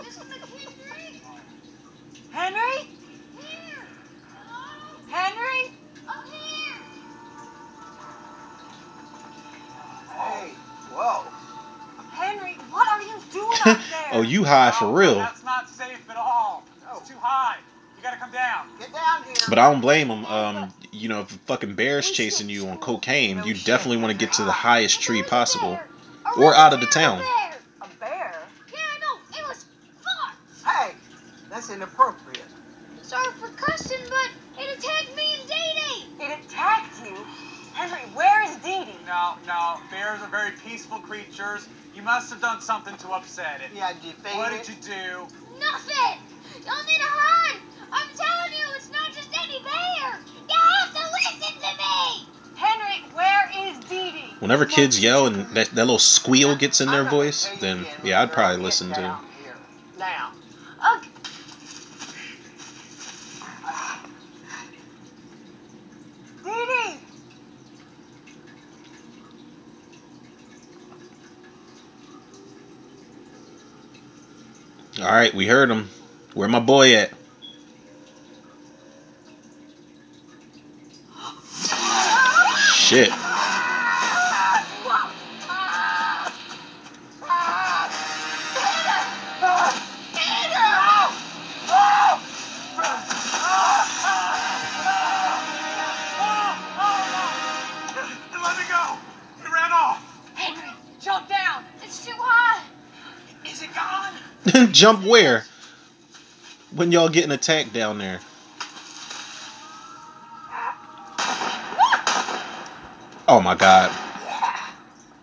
This one the king, Dee? Henry? Here! Henry? Up here! Hey, whoa. Henry, what are you doing up there? oh, you high for real. That's not safe at all. It's too high. You gotta come down. Get down here. But I don't blame him. Um, you know, if a fucking bear's We chasing you on cocaine, No you shit, definitely want to get to the highest tree there possible. Or really out of the terrible town. Bear. A bear? Yeah, I know. It was farts. Hey, that's inappropriate. Sorry for cussing, but it attacked me and Day Day. It attacked you? Henry, where is Dee Dee? No, no. Bears are very peaceful creatures. You must have done something to upset it. Yeah, did you feed What it? did you do? Nothing. Y'all need to hide. I'm telling you, it's not just any bear. You have to listen to me. Henry, where is Dee Dee? Whenever kids yell and that, that little squeal gets in I'm their voice, then again, yeah, I'd little probably listen to. down here. Now. Ugh. Dee Dee! All right, we heard him. Where my boy at? Shit. Let me go. He ran off. Henry, jump down! It's too high. Is it gone? Jump where? When y'all getting attacked down there? Oh my god.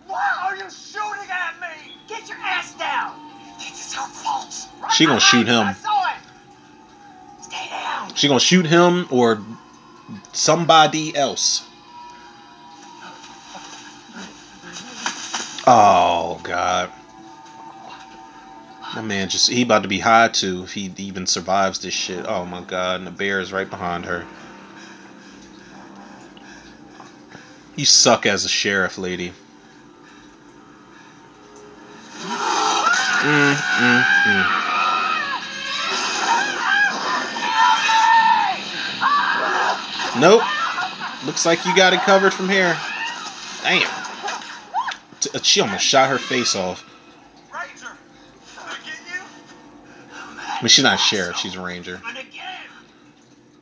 Why are you shooting at me? Get your ass down. This is her fault. Right She gonna shoot him. I saw it. Stay down. She gonna shoot him or somebody else. Oh god. My man just he about to be high too if he even survives this shit. Oh my god, and the bear is right behind her. You suck as a sheriff, lady. Mm, mm, mm. Nope. Looks like you got it covered from here. Damn. Uh, She almost shot her face off. Ranger, I get you? I mean, she's not a sheriff. She's a ranger. I'm gonna get him.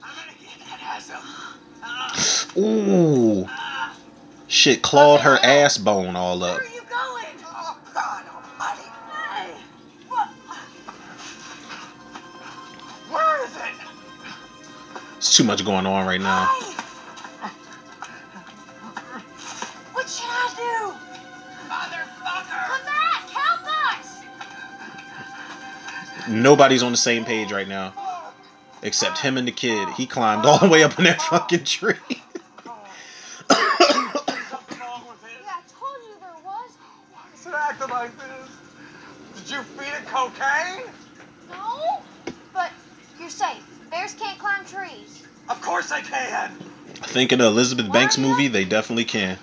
I'm gonna get that asshole. Ooh. Shit clawed her ass bone all Where up. are you going? oh, God almighty. Hey! What? Where is it? It's too much going on right now. Hey! What should I do? Motherfucker. Come back. Help us. Nobody's on the same page right now. Except him and the kid. He climbed all the way up in that fucking tree. Something wrong with it? Yeah, I told you there was. Why is it acting like this? Did you feed it cocaine? No. But you're safe. Bears can't climb trees. Of course I can. I think in the Elizabeth Banks movie, they definitely can.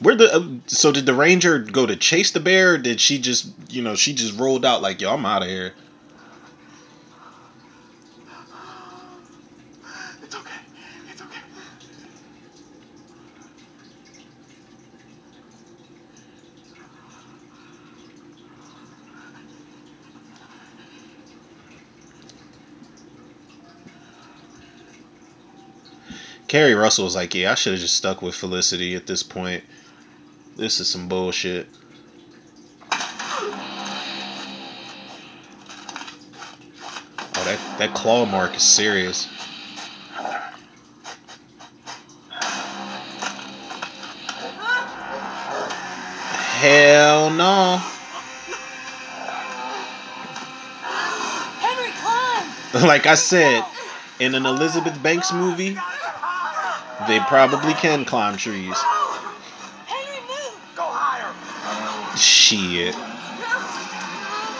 Where the uh, so did the ranger go to chase the bear? Or did she just you know she just rolled out like yo I'm out of here? Keri Russell was like yeah I should have just stuck with Felicity at this point. This is some bullshit. Oh that that claw mark is serious. Hell no. Henry, like I said, in an Elizabeth Banks movie, they probably can climb trees. Shit.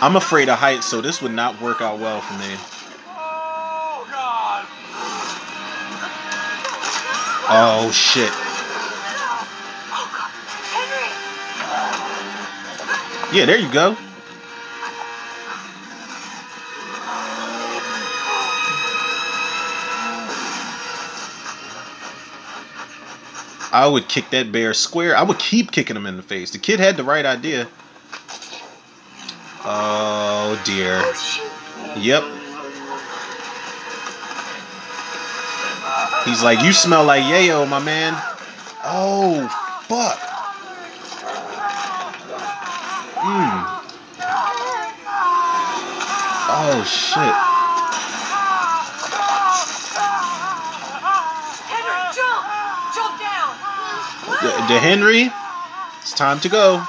I'm afraid of heights, so this would not work out well for me. Oh, shit. Yeah, there you go. I would kick that bear square. I would keep kicking him in the face. The kid had the right idea. Oh dear. Yep. He's like, you smell like yayo, my man. Oh, fuck. Mm. Oh shit. Down! The, the Henry, it's time to go.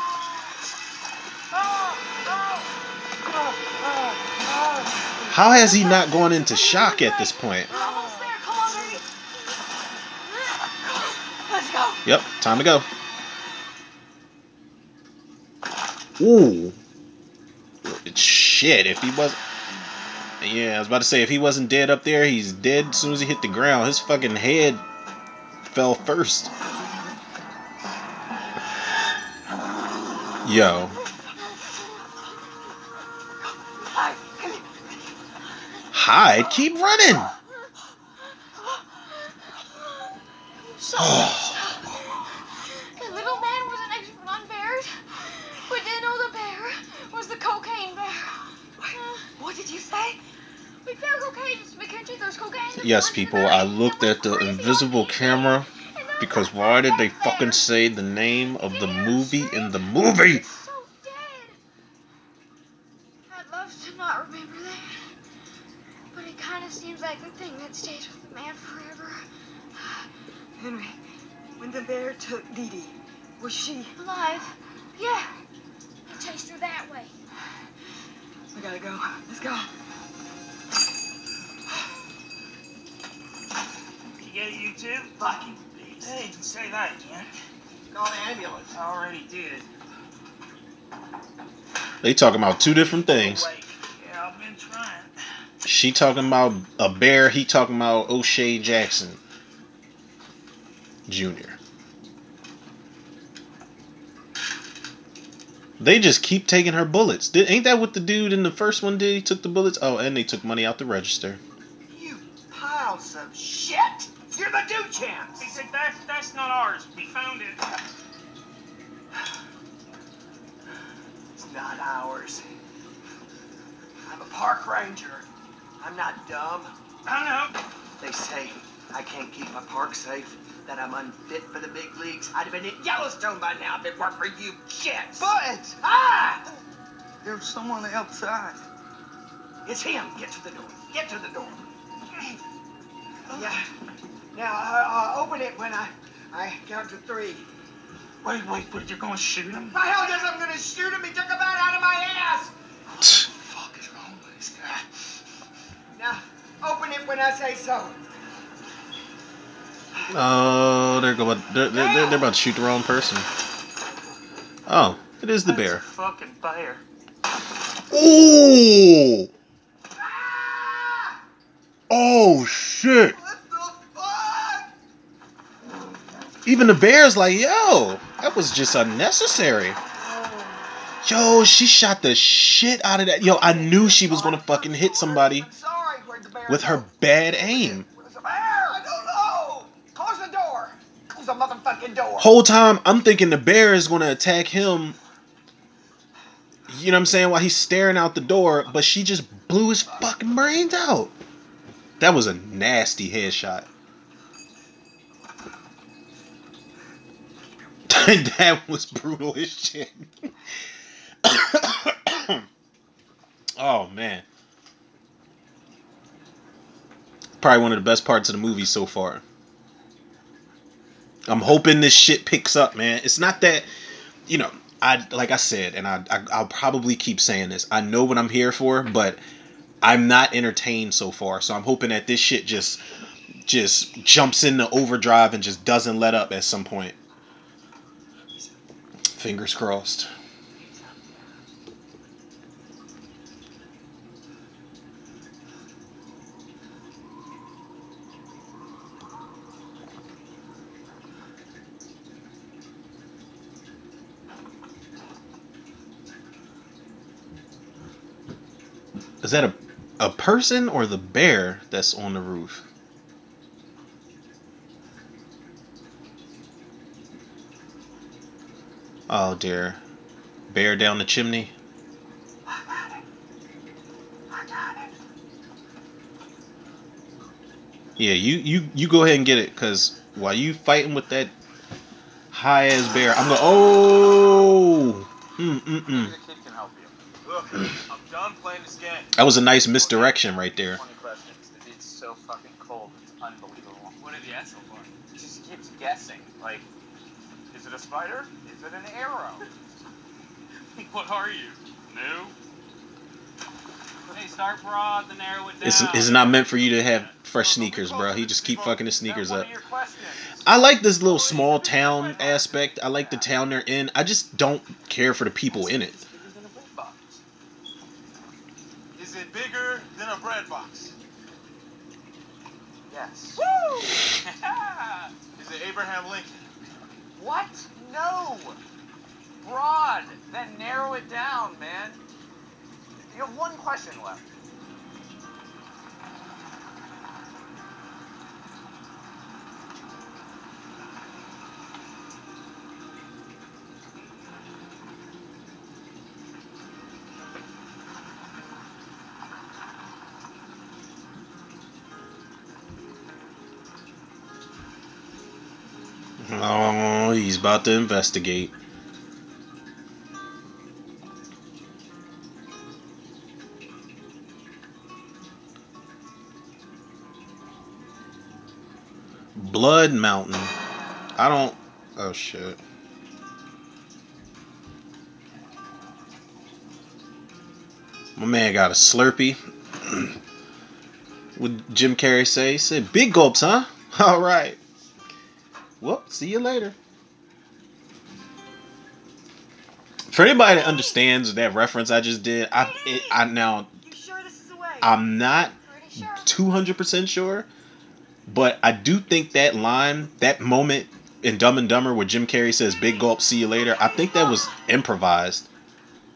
How has he not gone into shock at this point? We're almost there. Come on, baby. Let's go. Yep, time to go. Ooh. Shit, if he wasn't... Yeah, I was about to say if he wasn't dead up there, he's dead as soon as he hit the ground. His fucking head fell first. Yo. Hide, keep running. Oh. So that little man was an expert on bears, but didn't know the bear was the cocaine bear. What did you say? We found cocaine in McKenzie. There's cocaine. in the Yes, forest in the people. I looked at the invisible camera And now because why did they fucking say the name of the movie in the movie? They talking about two different things. Yeah, I've been trying. She talking about a bear, he talking about O'Shea Jackson Jr. They just keep taking her bullets. Did, ain't that what the dude in the first one did? He took the bullets. Oh, and they took money out the register. You piles of shit. You're the do champs. He said that that's not ours. We found it. Not ours. I'm a park ranger. I'm not dumb. I know. They say I can't keep my park safe, that I'm unfit for the big leagues. I'd have been in Yellowstone by now if it weren't for you shits. But ah! there's someone outside. It's him. Get to the door. Get to the door. Yeah. Now, uh, uh, open it when I, I count to three. Wait, wait, wait. You're gonna shoot him? My hell yes, I'm gonna shoot him. He took a bat out of my ass. What the fuck is wrong with this guy? Now, open it when I say so. Oh, they're going. They're, they're, they're, they're about to shoot the wrong person. Oh, it is the That's bear. a fucking bear. Ooh! Ah! Oh shit! What the fuck? Even the bear's like, yo, that was just unnecessary. Yo, she shot the shit out of that. Yo, I knew she was gonna fucking hit somebody with her bad aim. Whole time I'm thinking the bear is gonna attack him. You know what I'm saying? While he's staring out the door, but she just blew his fucking brains out. That was a nasty headshot. that was brutal as shit. oh man. Probably one of the best parts of the movie so far. I'm hoping this shit picks up, man. It's not that, you know, I like I said, and I, I I'll probably keep saying this. I know what I'm here for, but I'm not entertained so far. So I'm hoping that this shit just just jumps into overdrive and just doesn't let up at some point. Fingers crossed. Is that a, a person or the bear that's on the roof? Oh dear. Bear down the chimney. I got it. I got it. Yeah, you you you go ahead and get it, cause while you fighting with that high ass bear, I'm going. Oh. Mm mm mm. The kid can help you. Look, I'm done playing this game. That was a nice misdirection right there. It's so fucking cold. It's unbelievable. What have you had so far? Just keeps guessing. Like, is it a spider? Is it an arrow? What are you? New? Hey, start broad, then narrow it down. It's it's not meant for you to have fresh sneakers, bro. He just keep fucking his sneakers up. I like this little small town aspect. I like the town they're in. I just don't care for the people in. It's bigger than a bread box. Is it bigger than a bread box? Yes. Woo! Is it Abraham Lincoln? What? No. Broad. Then narrow it down, man. You have one question left. Oh, he's about to investigate. Blood Mountain. I don't. Oh shit. My man got a Slurpee. what Jim Carrey say? He said, "Big gulps, huh? All right. Well, see you later." For anybody that understands that reference I just did, I it, I now sure? I'm not Pretty sure. two hundred percent sure, but I do think that line, that moment in Dumb and Dumber where Jim Carrey says "Big gulp, see you later," I think that was improvised.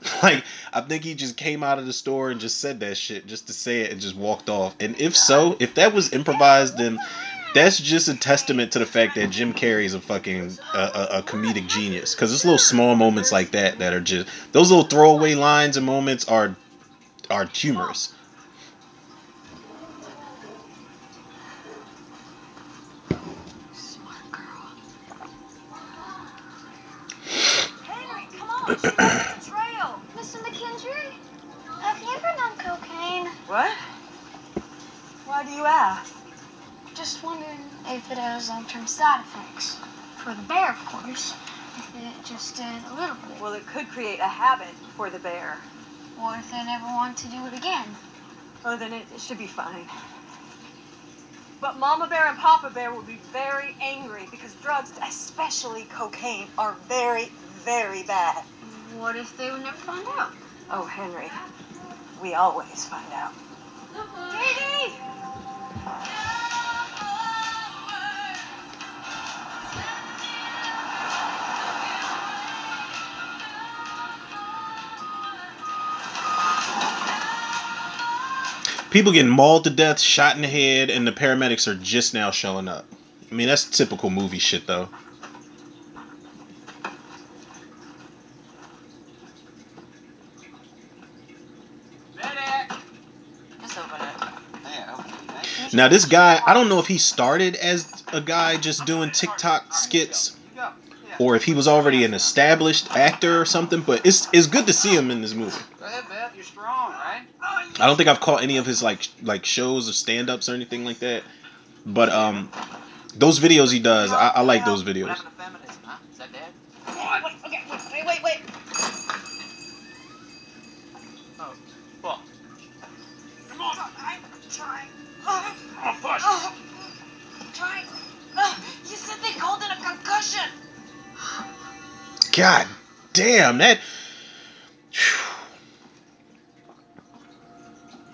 like I think he just came out of the store and just said that shit just to say it and just walked off. And if so, if that was improvised, then that's just a testament to the fact that Jim Carrey is a fucking a, a, comedic genius. Because it's little small moments like that that are just those little throwaway lines and moments are are humorous. Trail. Mr. McKendry, have you ever done cocaine? What? Why do you ask? Just wondering if it has long-term side effects. For the bear, of course. If it just did a little bit. Well, it could create a habit for the bear. Or if they never want to do it again. Oh, then it, it should be fine. But Mama Bear and Papa Bear will be very angry because drugs, especially cocaine, are very, very bad. What if they would never find out? Oh, Henry, we always find out. Katie! People getting mauled to death, shot in the head, and the paramedics are just now showing up. I mean, that's typical movie shit, though. Medic! Just open it. Yeah, okay, thanks. Now, this guy, I don't know if he started as a guy just doing TikTok skits You go. Yeah. or if he was already an established actor or something, but it's it's good to see him in this movie. Go ahead, Beth. You're strong, right? I don't think I've caught any of his like like shows or stand ups or anything like that. But um those videos he does, I, I like those videos. God damn, that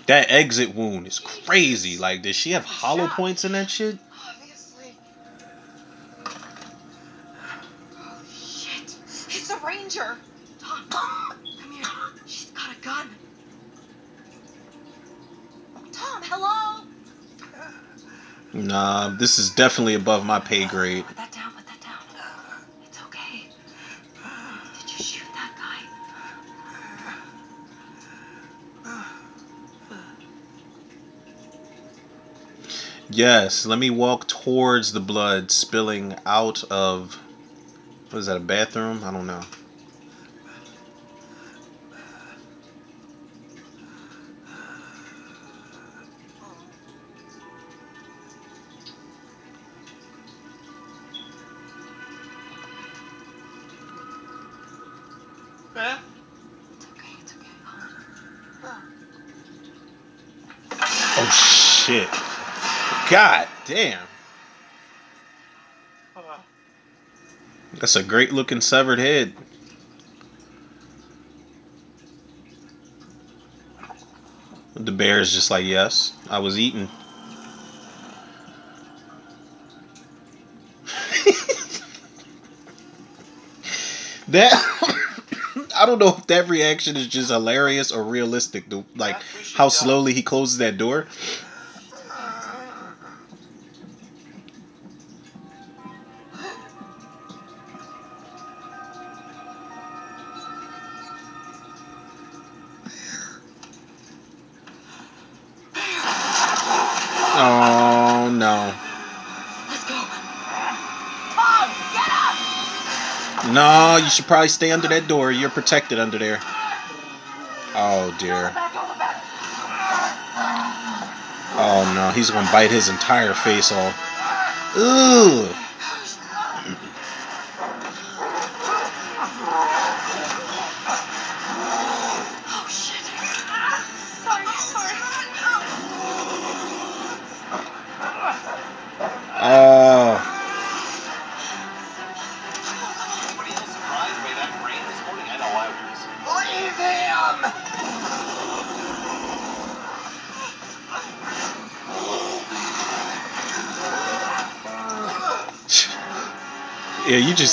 that exit wound is crazy. Like, does she have hollow points in that shit? Obviously. Holy shit. It's a ranger. Tom, come here. She's got a gun. Mom, hello? Nah, this is definitely above my pay grade. Yes, let me walk towards the blood spilling out of. What is that, a bathroom? I don't know. Damn. Uh, That's a great looking severed head. The bear is just like, yes, I was eating. that I don't know if that reaction is just hilarious or realistic. The, like Beth, we should, how slowly he closes that door. Should probably stay under that door. You're protected under there. Oh dear. Oh no, he's gonna bite his entire face off. Ooh.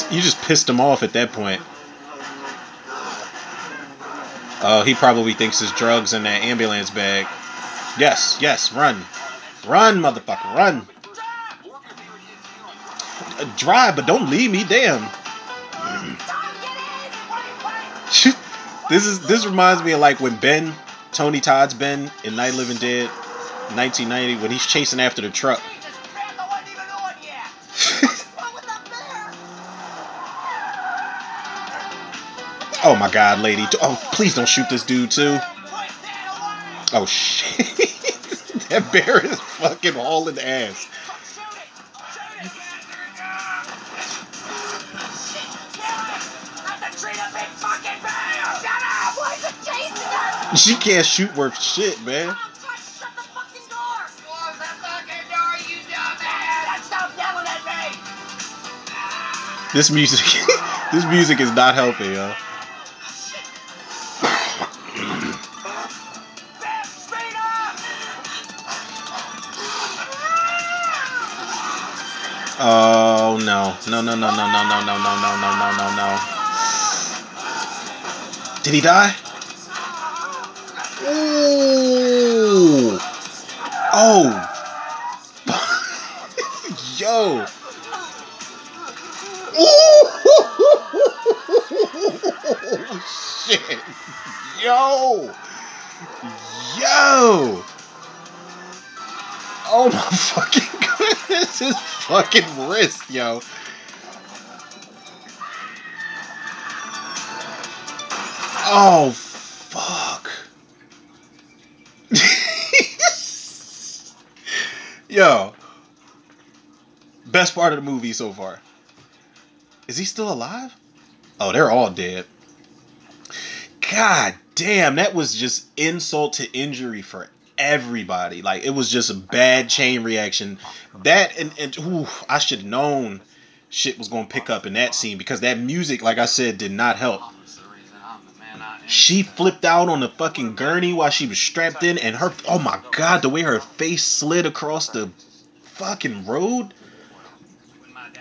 Just you just pissed him off at that point. Oh, he probably thinks his drugs in that ambulance bag. Yes, yes, run. Run, motherfucker, run. Uh, drive, but don't leave me, damn. this is this reminds me of like when Ben, Tony Todd's Ben in Night Living Dead, 1990, when he's chasing after the truck. Oh my god, lady. Oh, please don't shoot this dude, too. Oh, shit. that bear is fucking hauling ass. She can't shoot worth shit, man. This music, this music is not helping, y'all. Oh no, no, no, no, no, no, no, no, no, no, no, no, no, no. Did he die? Ooh. Oh. Fucking wrist, yo. Oh fuck. Yo. Best part of the movie so far. Is he still alive? Oh, they're all dead. God damn, that was just insult to injury for everybody. Like it was just a bad chain reaction. That and, and ooh, I should have known shit was gonna pick up in that scene because that music, like I said, did not help. She flipped out on the fucking gurney while she was strapped in, and her oh my god, the way her face slid across the fucking road.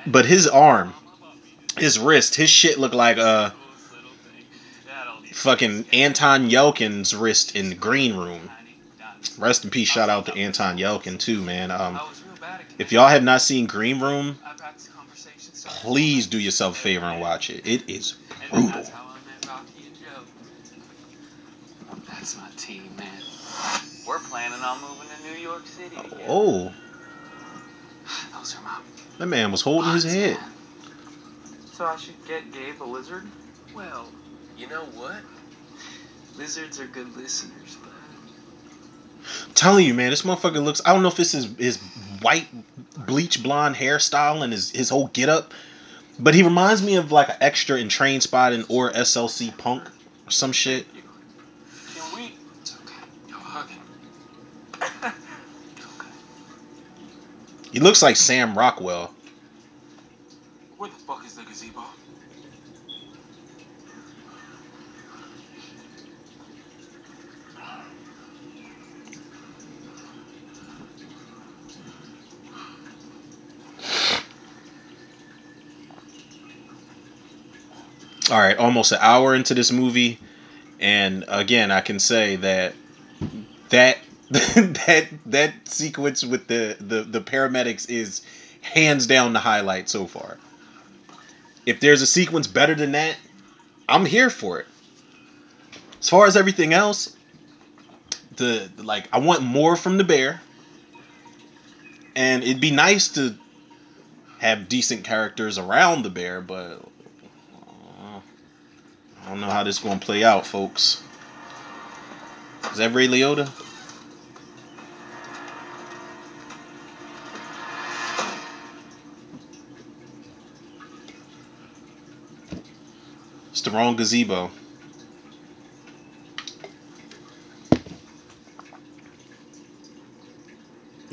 But his arm, his wrist, his shit looked like uh fucking. Anton Yelchin's wrist in the green room. Rest in peace. Shout out to Anton Yelchin too, man. Um, I was real bad at if y'all have not seen Green Room, I've had this conversation so many please do yourself a favor and watch it. It is brutal. that's how I met Rocky and Joe. That's my team, man. We're planning on moving to New York City. Oh, Those are my that man was holding his head. So I should get Gabe a lizard? Well, You know what? lizards are good listeners, bud. telling you, man, this motherfucker looks. I don't know if this is his white bleach blonde hairstyle and his his whole get up, but he reminds me of like an extra in Trainspotting or SLC Punk or some shit. He looks like Sam Rockwell. Where the fuck is the gazebo? All right, almost an hour into this movie, and again, I can say that that that that sequence with the the the paramedics is hands down the highlight so far. If there's a sequence better than that, I'm here for it. As far as everything else, the like I want more from the bear, and it'd be nice to have decent characters around the bear, but I don't know how this gonna play out, folks. Is that Ray Liotta? It's the wrong gazebo.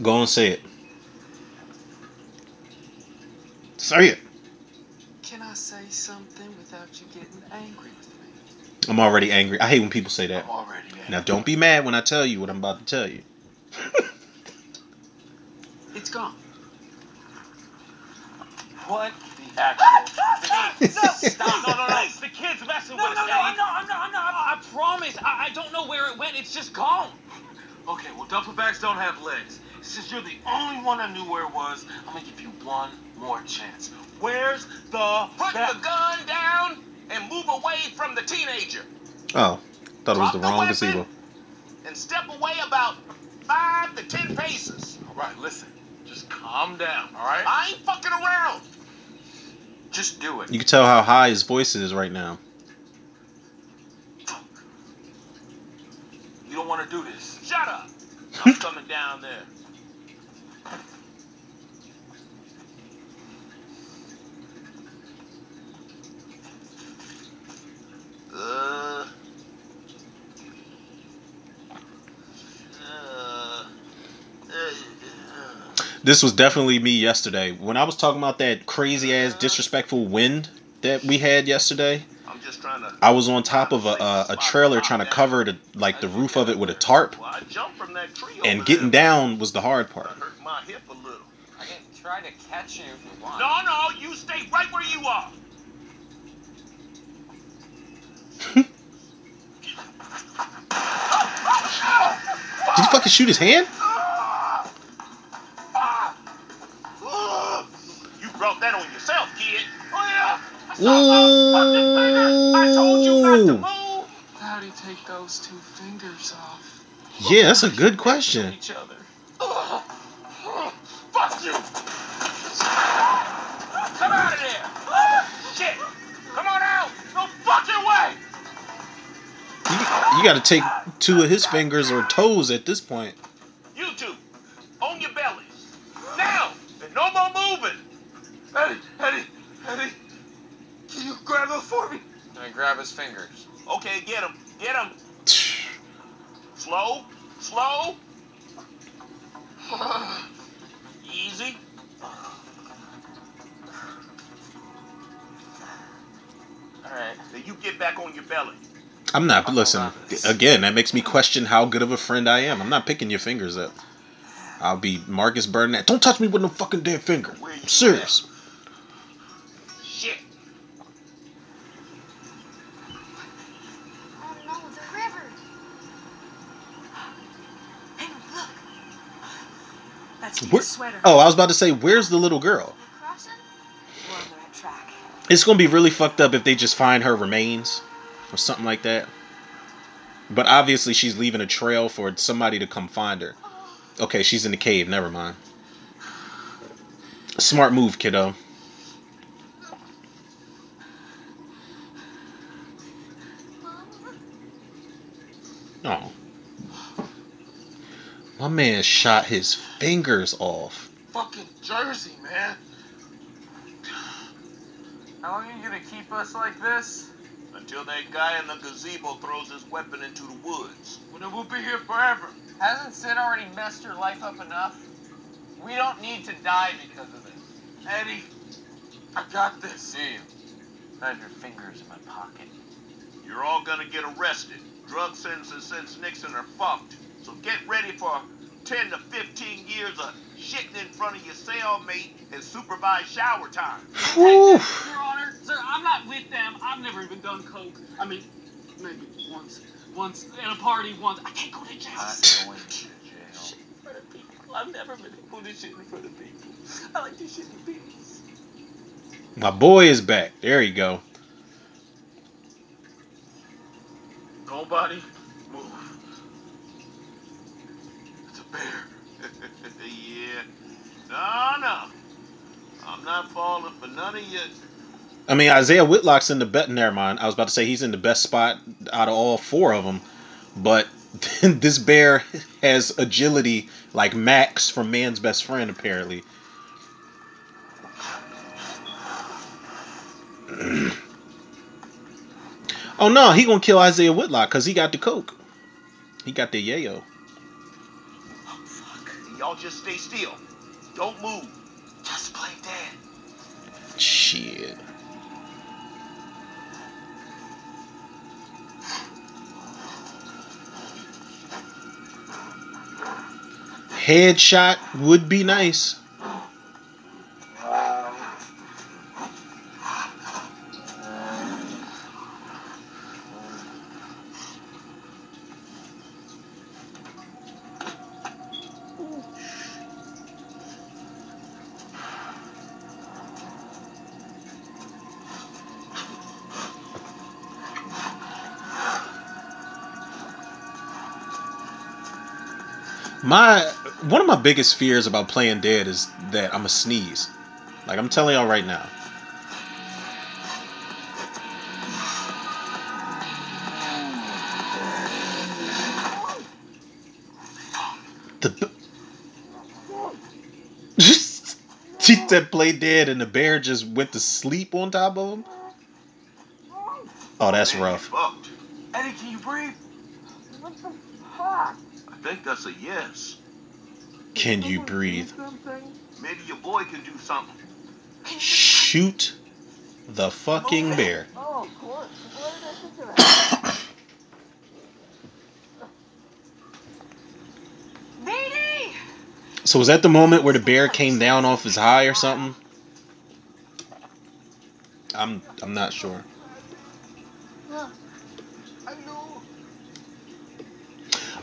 Go and say it. Say it. Can I say something without you getting angry with me? I'm already angry. I hate when people say that. I'm already angry. Now don't be mad when I tell you what I'm about to tell you. It's gone. What the actual? Hey, Stop! no, no, no. The kid's messing No, with no, us, no, Eddie. I'm not, I'm not, I'm not. I promise. I, I don't know where it went. It's just gone. Okay, well, duffel bags don't have legs. Since you're the only one I knew where it was, I'm gonna give you one more chance. Where's the Put the gun down and move away from the teenager. Oh, thought it was the the wrong weapon. gazebo. And step away about five to ten paces. All right, listen. Just calm down, all right? I ain't fucking around. Just do it. You can tell how high his voice is right now. You don't want to do this. Shut up. I'm coming down there. Uh. Uh. uh, This was definitely me yesterday. When I was talking about that crazy ass disrespectful wind that we had yesterday, I'm just trying to. I was on top of a, a, a trailer trying to cover the like the roof of it with a tarp, Well, from that tree and getting there. down was the hard I part. hurt my hip a little. I can try to catch you if you want. No, no, you stay right where you are. Did he fucking shoot his hand? You brought that on yourself, kid. Oh, yeah. I told you not to Ooh. move. How'd he take those two fingers off? Yeah, that's a good question. each other. Fuck you. Got to take two of his fingers or toes at this point. Listen, gonna again, that makes me question how good of a friend I am. I'm not picking your fingers up. I'll be Marcus Burnett. Don't touch me with no fucking damn finger. I'm serious. Shit. Oh no, the river. Hey, That's Where- sweater. oh, I was about to say, where's the little girl? Crossing? We're on the right track. It's gonna be really fucked up if they just find her remains or something like that. But obviously, she's leaving a trail for somebody to come find her. Okay, she's in the cave. Never mind. Smart move, kiddo. Oh. My man shot his fingers off. Fucking Jersey, man. How long are you gonna keep us like this? Until that guy in the gazebo throws his weapon into the woods. Well, then we'll be here forever. Hasn't Sid already messed your life up enough? We don't need to die because of this. Eddie, I got this. See you. I have your fingers in my pocket. You're all gonna get arrested. Drug sentences since Nixon are fucked. So get ready for 10 to 15 years of shitting in front of your cellmate and supervised shower time. Whew. Your Honor, sir, I'm not with them. I've never even done coke. I mean, maybe once, once at a party once. I can't go to jail. Not going to jail. in front of people. I've never been able to shit in front of people. I like to shit in peace. My boy is back. There you go. Nobody move. It's a bear. yeah. No, no. I'm not falling for none of you. I mean, Isiah Whitlock's in the bet. Never mind. I was about to say he's in the best spot out of all four of them, but this bear has agility like Max from Man's Best Friend, apparently. oh no, he gonna kill Isiah Whitlock because he got the coke. He got the yayo. Y'all just stay still. Don't move. Just play dead. Shit. Headshot would be nice. My one of my biggest fears about playing dead is that I'm a sneeze. Like I'm telling y'all right now. The b- she said play dead and the bear just went to sleep on top of him. Oh, that's rough. Eddie, can you breathe? I think that's a yes. Can you breathe? Maybe your boy can do something. Shoot the fucking oh, bear. Oh, of course. Why did I think of that? Beanie! So was that the moment where the bear came down off his high or something? I'm I'm not sure.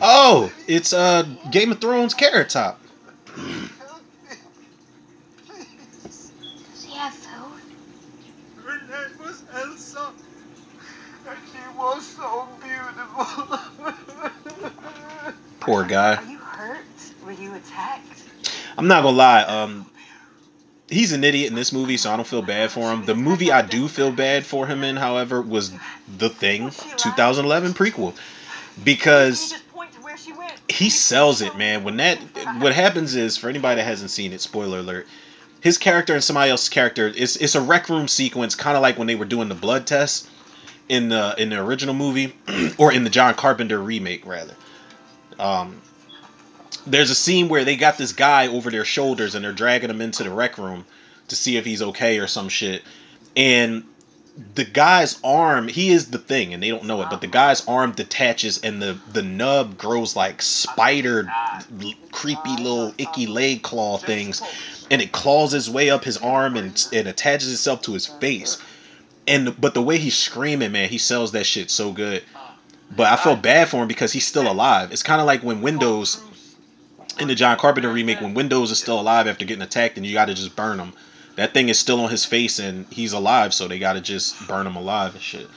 Oh, it's uh Game of Thrones Carrot Top. Does he have food? Her name was Elsa. And she was so beautiful. Poor guy. Are you hurt? Were you attacked? I'm not gonna lie. Um, he's an idiot in this movie, so I don't feel bad for him. The movie I do feel bad for him in, however, was The Thing, 2011 prequel, Can you because he sells it, man. When that, what happens is, for anybody that hasn't seen it, spoiler alert, his character and somebody else's character, it's it's a rec room sequence, kind of like when they were doing the blood test in the in the original movie, or in the John Carpenter remake, rather. Um, there's a scene where they got this guy over their shoulders and they're dragging him into the rec room to see if he's okay or some shit. And the guy's arm, he is the thing, and they don't know it, but the uh-huh. guy's arm detaches and the the nub grows like spider, creepy little icky leg claw things, and it claws its way up his arm and it attaches itself to his face. And but the way he's screaming, man, he sells that shit so good. But I felt bad for him because he's still alive. It's kind of like when Windows in the John Carpenter remake when Windows is still alive after getting attacked and you got to just burn him. That thing is still on his face and he's alive, so they got to just burn him alive and shit.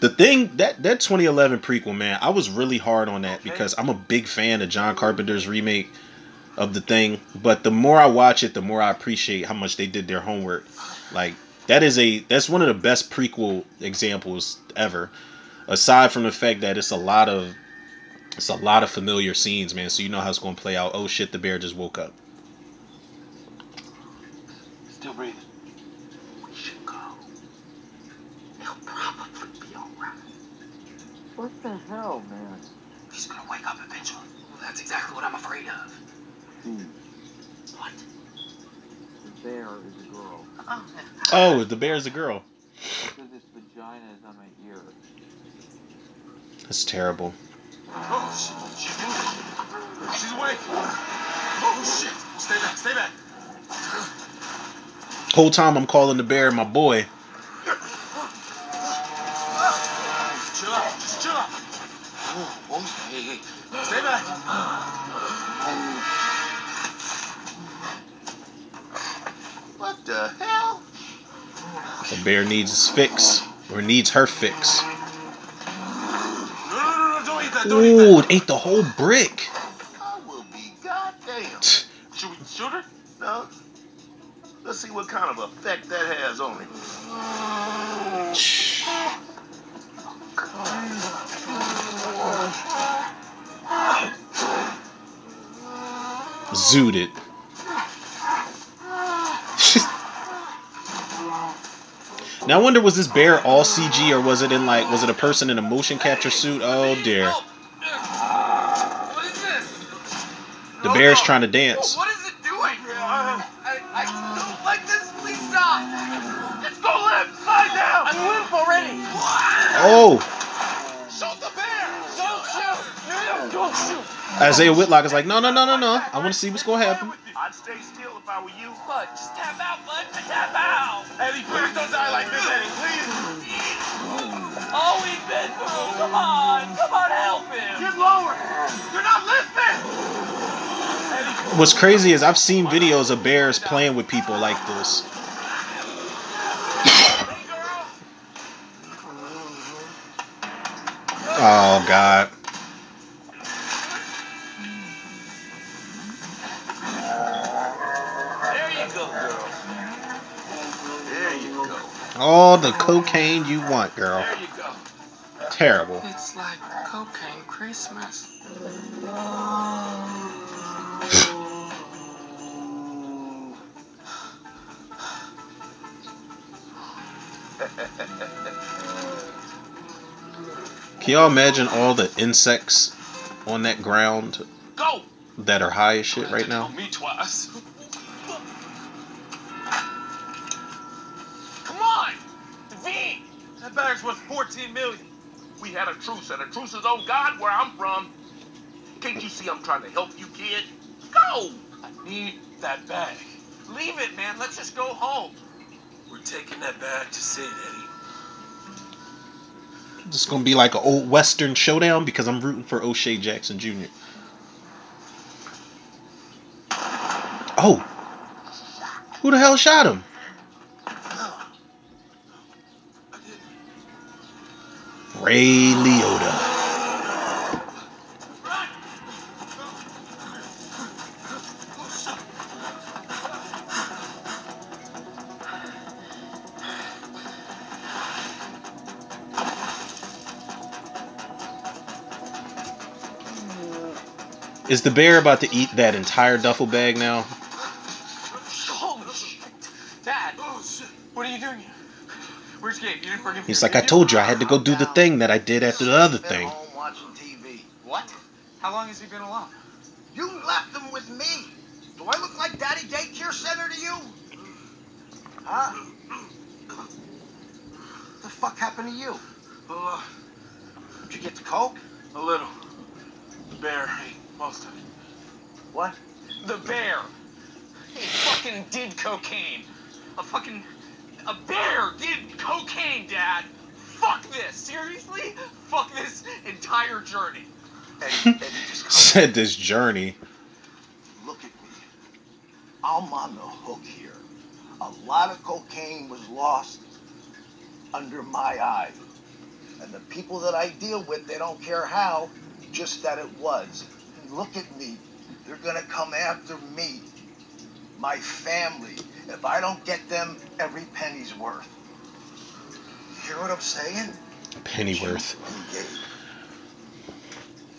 The thing that that 2011 prequel, man, I was really hard on that because I'm a big fan of John Carpenter's remake of the thing. But the more I watch it, the more I appreciate how much they did their homework. Like that is a that's one of the best prequel examples ever. Aside from the fact that it's a lot of it's a lot of familiar scenes, man. So you know how it's going to play out. Oh shit, the bear just woke up. Still breathing. We should go. He'll probably be alright. What the hell, man? He's gonna wake up eventually. Well, that's exactly what I'm afraid of. Steve, What? the bear is a girl. Oh, Oh, the is a girl. Because its vagina is on my ear. That's terrible. Oh shit, she's moving. She's awake. Oh shit. Stay back, stay back. Whole time I'm calling the bear my boy. The bear needs his fix or needs her fix. No, Ooh, ate the whole brick. I will be goddamn. Should we shoot her? No. Let's see what kind of effect that has on him. Zooted. Now I wonder was this bear all CG or was it in like was it a person in a motion capture suit? Oh dear. The What is this? The oh, trying to dance. What is it doing? I, I don't like this. Please stop. It's gonna limp. Slide down. I'm limp already. Oh, Shoot the bear. Don't shoot. No, no, don't shoot. Isiah Whitlock is like, no, no, no, no, no. I want to see what's gonna happen. I'd stay still if I were you. But just tap out, bud. Tap out. Eddie, please don't die like this, Eddie. Please. Oh, we've been through. Come on. Come on, help him. Get lower. You're not listening. What's crazy is I've seen videos of bears playing with people like this. Oh God. All the cocaine you want, girl. There you go. Terrible. It's like cocaine Christmas. Can y'all imagine all the insects on that ground that are high as shit right now? tell me twice. Come on. That bag's worth 14 million. We had a truce, and a truce is on God where I'm from. Can't you see I'm trying to help you, kid? Go. I need that bag. Leave it, man. Let's just go home. We're taking that bag to Sid, Eddie. This is gonna be like an old western showdown because I'm rooting for O'Shea Jackson Jr. Oh, who the hell shot him? Ray Liotta. Is the bear about to eat that entire duffel bag now? He's like, I told you I had to go do the thing that I did after the other thing. home watching TV. What? How long has he been alone? You left him with me. Do I look like Daddy Daycare Center to you? Huh? The fuck happened to you? A lot. Did you get the coke? A little. The bear ate most of it. What? The bear. He fucking did cocaine. A fucking. A bear did cocaine, Dad. Fuck this. Seriously? Fuck this entire journey. Eddie, Eddie, just Said this journey. Look at me. I'm on the hook here. A lot of cocaine was lost under my eye. And the people that I deal with, they don't care how, just that it was. And look at me. They're gonna come after me. My family. If I don't get them, every penny's worth. You hear what I'm saying? Pennyworth. You and Gabe.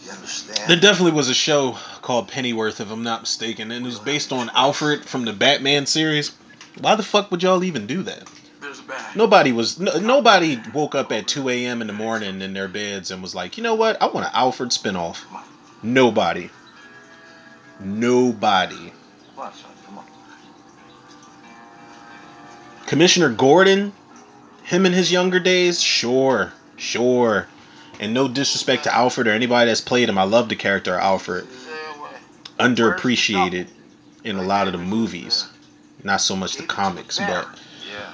You understand? There definitely was a show called Pennyworth, if I'm not mistaken, and it was based on Alfred from the Batman series. Why the fuck would y'all even do that? There's a bag. Nobody was no, nobody woke up at 2 a.m. in the morning in their beds and was like, you know what? I want an Alfred spinoff. Nobody. Nobody. Come on, son. Come on. Commissioner Gordon, him in his younger days, sure, sure. And no disrespect to Alfred or anybody that's played him. I love the character of Alfred. Underappreciated in a lot of the movies. Not so much the comics, but Yeah,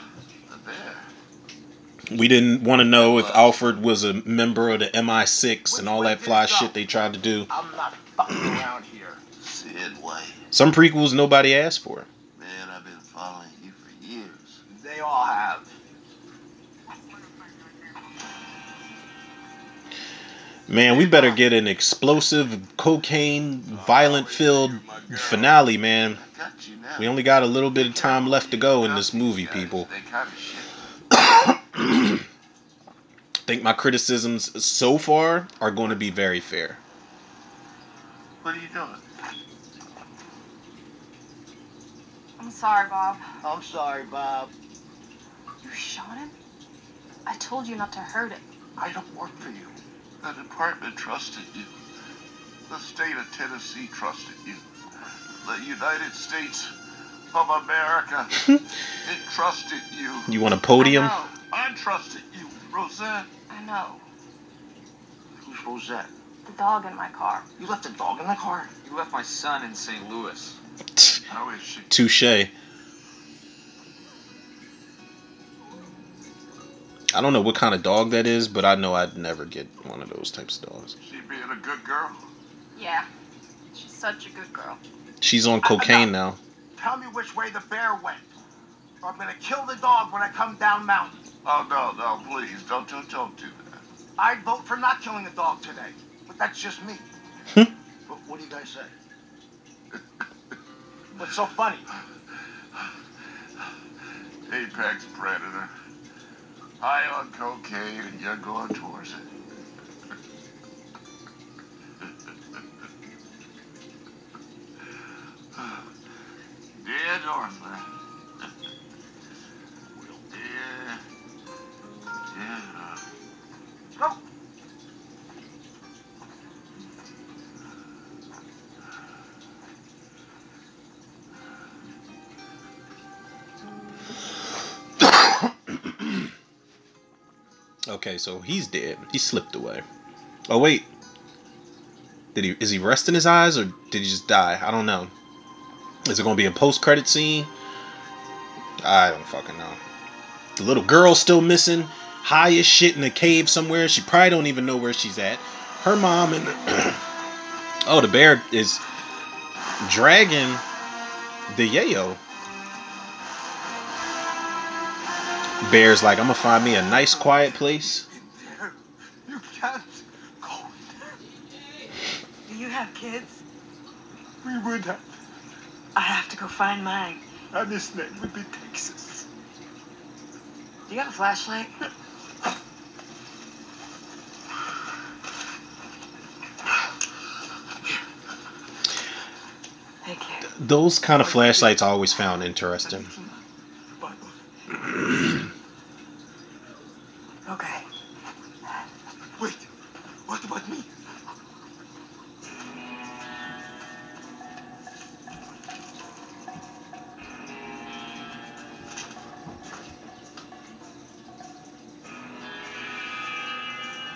the bear. we didn't want to know if Alfred was a member of the MI6 and all that fly shit they tried to do. I'm not fucking around here. Some prequels nobody asked for. Man, I've been following you for years. They all have. Man, we better get an explosive, cocaine, violent filled finale, man. I got you now. We only got a little bit of time left to go in this movie, people. They kind of shit. think my criticisms so far are going to be very fair. What are you doing? I'm sorry, Bob. I'm sorry, Bob. You shot him? I told you not to hurt him. I don't work for you. The department trusted you. The state of Tennessee trusted you. The United States of America, it trusted you. You want a podium? I know. I trusted you, Rosette. I know. Who's Rosette? The dog in my car. You left a dog in the car? You left my son in St. Louis. How is she? Touche. I don't know what kind of dog that is, but I know I'd never get one of those types of dogs. She being a good girl? Yeah. She's such a good girl. She's on cocaine now. Tell me which way the bear went. Or I'm gonna kill the dog when I come down mountain. Oh no, no, please don't, don't, don't do that. I'd vote for not killing a dog today. But that's just me. Hmm? what, what do you guys say? What's so funny? Apex predator. High on cocaine and you're going towards it. Dear Northland. Dear. Dear. Let's go. Okay, so he's dead. He slipped away. Oh wait. Did he is he resting his eyes or did he just die? I don't know. Is it gonna be a post credit scene? I don't fucking know. The little girl's still missing. High as shit in a cave somewhere. She probably don't even know where she's at. Her mom and Oh, the bear is dragging the yayo. Bear's like, I'm gonna find me a nice quiet place. You can't go. Do you have kids? We would have. I have to go find mine. And his name would be Texas. Do you have a flashlight? Thank you. Those kind of flashlights I always found interesting.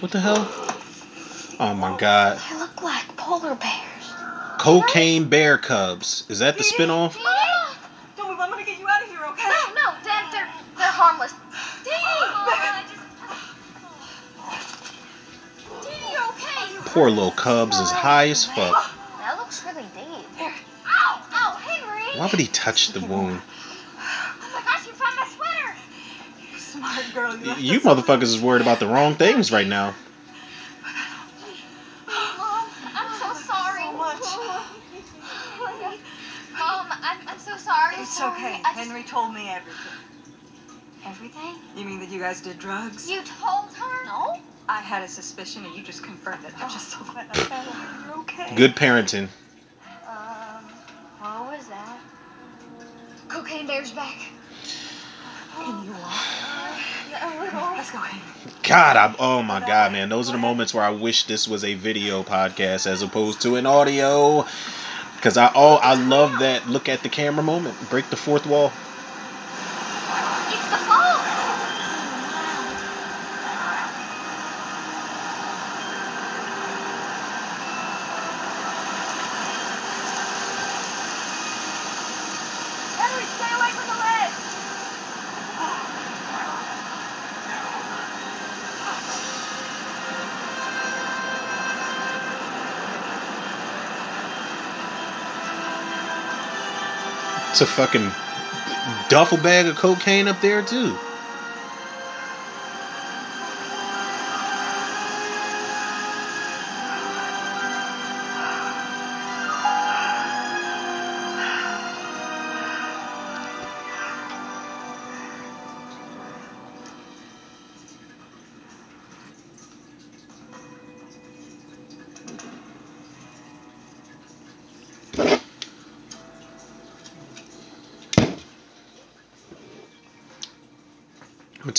What the hell? Oh my god. They look like polar bears. Cocaine Bear Cubs. Is that the spinoff? Don't move. I'm gonna get you out of here, okay? Oh, no, no, Dad, they're they're harmless. Dee! Oh, oh, I just. Dee, you okay? Poor little Cubs is high as fuck. That looks really deep. Ow! Ow, Henry! Why would he touch the wound? You, left You us alone. motherfuckers is worried about the wrong things right now. Mom, I'm so sorry. So much. Mom, I'm, I'm so sorry. It's sorry. okay. I just- Henry told me everything. Everything? You mean that you guys did drugs? You told her? No. I had a suspicion, and you just confirmed it. I'm just so glad I found you. You're okay. Good parenting. God, I'm oh my God, man. Those are the moments where I wish this was a video podcast as opposed to an audio. Because I oh I love that look at the camera moment. Break the fourth wall. It's the falls. Henry, stay away from the ledge. A fucking duffel bag of cocaine up there too.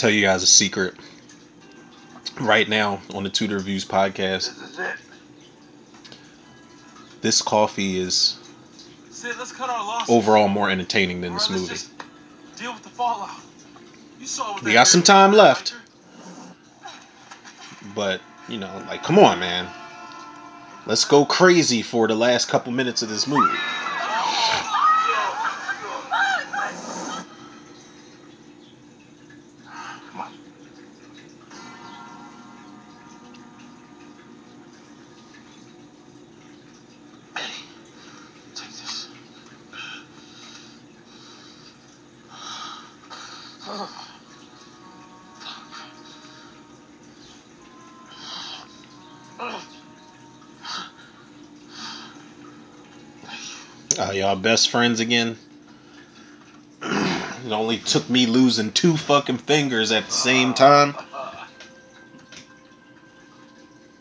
Tell you guys a secret. Right now on the Tudor Reviews podcast, This is it. this coffee is Sid, let's cut our overall more entertaining than this movie. just deal with the fallout. You saw what We got some time left. But, you know, like come on, man. Let's go crazy for the last couple minutes of this movie. Best friends again. it only took me losing two fucking fingers at the same time.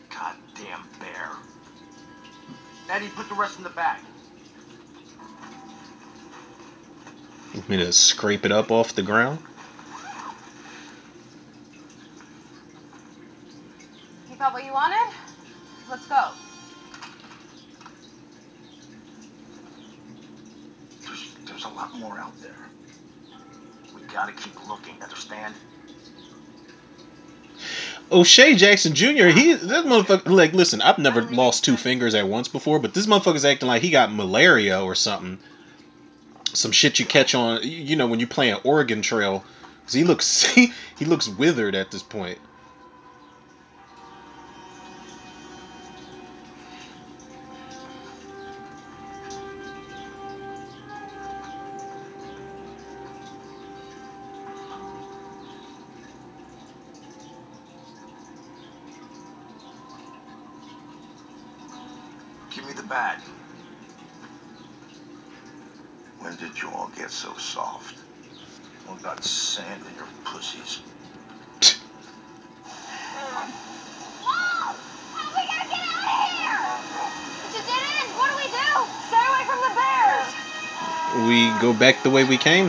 Goddamn bear. Eddie, put the rest in the bag. Want me to scrape it up off the ground? You got what you wanted? Let's go. There's, there's a lot more out there. We gotta keep looking, understand? O'Shea Jackson Jr. He that motherfucker. Like, listen, I've never lost two fingers at once before, but this motherfucker's acting like he got malaria or something. Some shit you catch on, you know, when you play an Oregon Trail. 'Cause he looks he, he looks withered at this point. Way we came.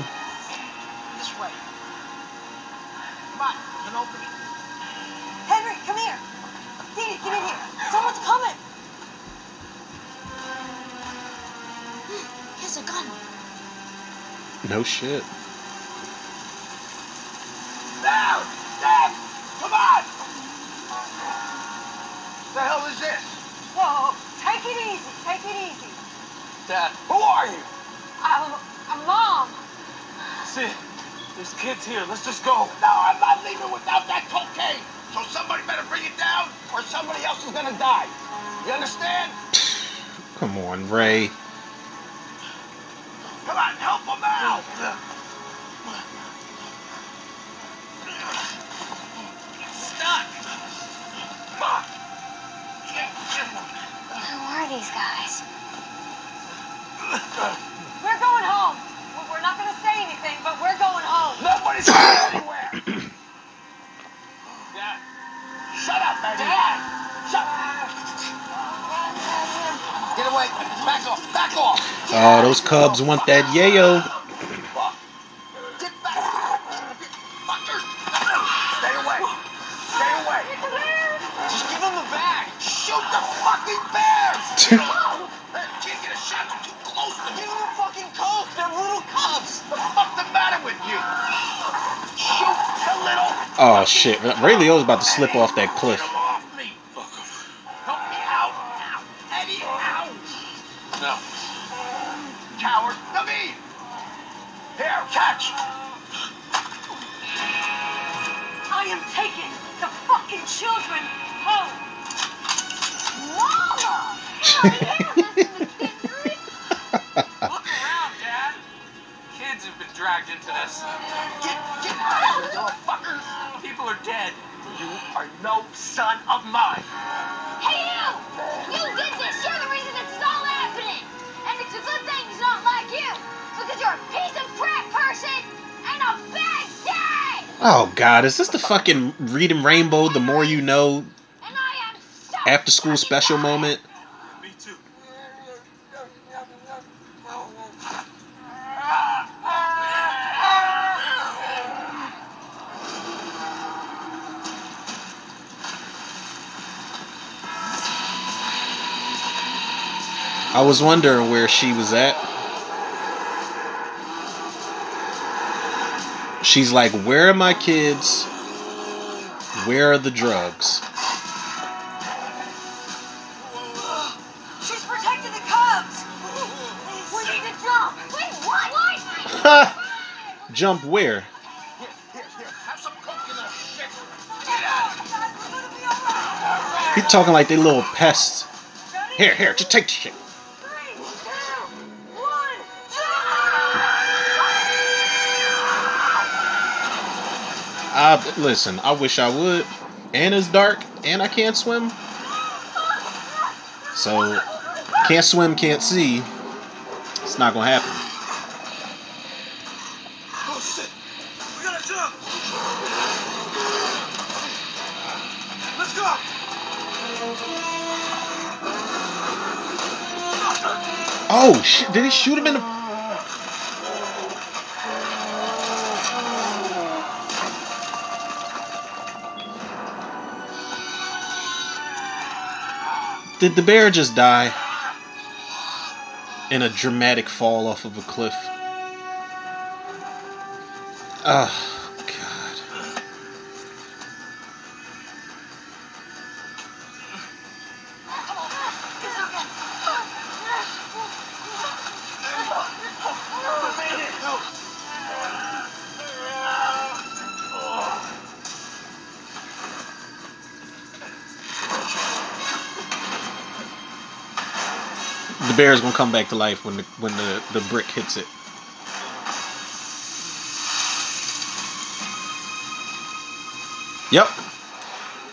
This way. Come on, an opening. Henry, come here. Dee, get in here. Someone's coming. Hmm, he has a gun. No shit. You? Shoot the little. Oh shit. Ray Liotta's about to slip off that cliff. I am taking the fucking children home. Mama! Hell yeah, listen to Kendrick. Look around, Dad. Kids have been dragged into this. Get, get out of here, fuckers! People are dead. You are no son of mine! Hey, you! You did this! You're the reason this is all happening! And it's a good thing he's not like you! Because you're a piece of person and a bad dad! Oh god, is this the fucking reading Rainbow the more you know And I am so after school special tired. moment? Me too. I was wondering where she was at. She's like, Where are my kids? Where are the drugs? She's protecting the cubs. We need to jump. Wait, what? What? Jump where? Here, here, here. Have some coke in that shit. Get out of here. Guys, we're gonna be all right. He talking like they little pests. Here, here, just take the shit. I listen. I wish I would. And it's dark, and I can't swim. So can't swim, can't see. It's not gonna happen. Oh shit. We gotta jump. Let's go. Oh shit! Did he shoot him in the? Did the bear just die? In a dramatic fall off of a cliff. Oh bear's gonna come back to life when the when the, the brick hits it. Yep.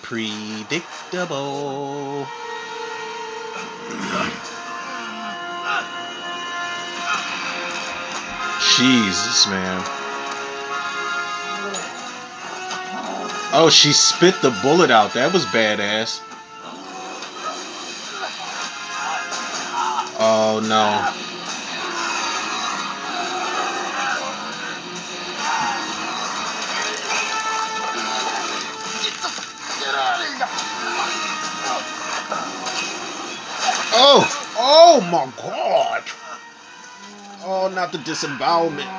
Predictable. Jesus, man. Oh, she spit the bullet out. That was badass. Oh no. Oh! Oh my god! Oh, not the disembowelment.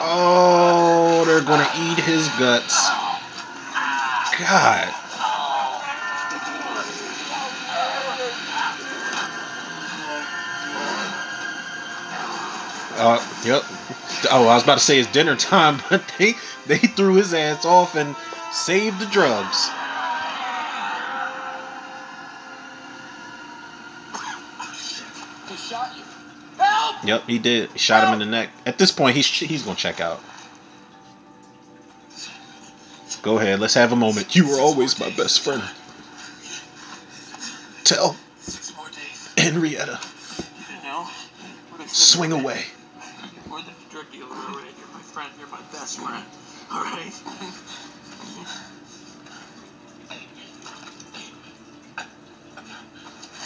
Oh, they're gonna eat his guts. God. Uh, yep. Oh, I was about to say it's dinner time, but they they threw his ass off and saved the drugs. He shot you. Help! Yep, he did. He shot him in the neck. At this point, he's he's gonna check out. Go ahead, let's have a moment. You were always my best friend. Tell Six more days. Henrietta, You know? What I said swing away. My friend. Best friend. Alright?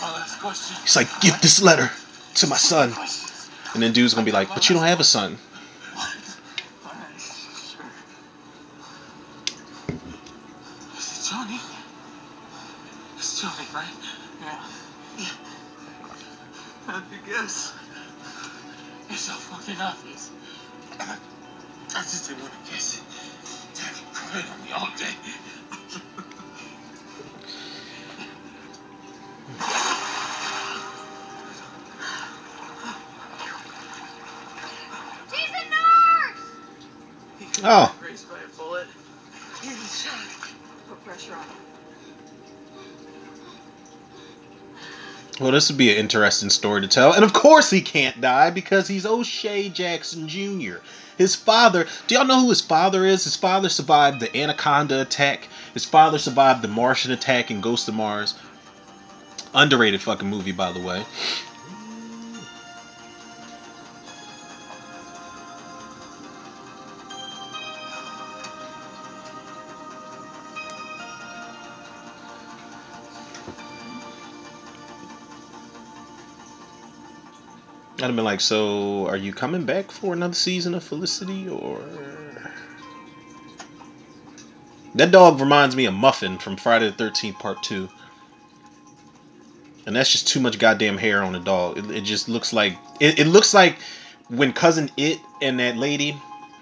My last question. He's like, give this letter to my son. And then dude's gonna be like, but you don't have a son. This would be an interesting story to tell. And of course he can't die because he's O'Shea Jackson Jr. His father, do y'all know who his father is? His father survived the Anaconda attack. His father survived the Martian attack in Ghost of Mars. Underrated fucking movie, by the way. I'd have been like, so are you coming back for another season of Felicity or That dog reminds me of Muffin from Friday the Thirteenth Part Two. And that's just too much goddamn hair on a dog. It, it just looks like it, it looks like when cousin It and that lady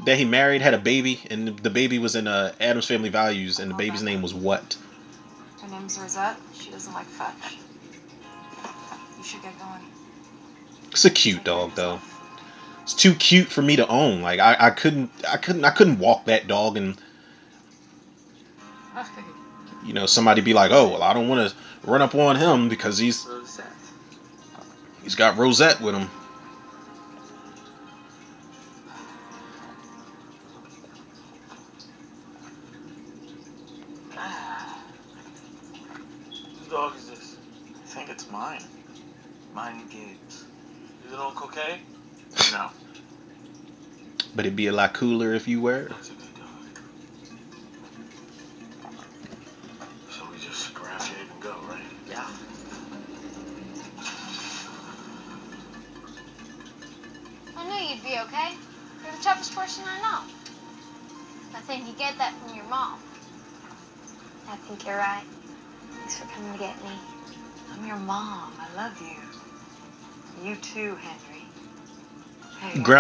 that he married had a baby, and the baby was in uh, Addams Family Values, and the baby's name was what? Her name's Rosette. She doesn't like fetch. You should get going. It's a cute dog though. It's too cute for me to own. Like I, I couldn't I couldn't I couldn't walk that dog and you know somebody be like, oh well I don't want to run up on him because he's he's got Rosette with him. Be a lot cooler if you were.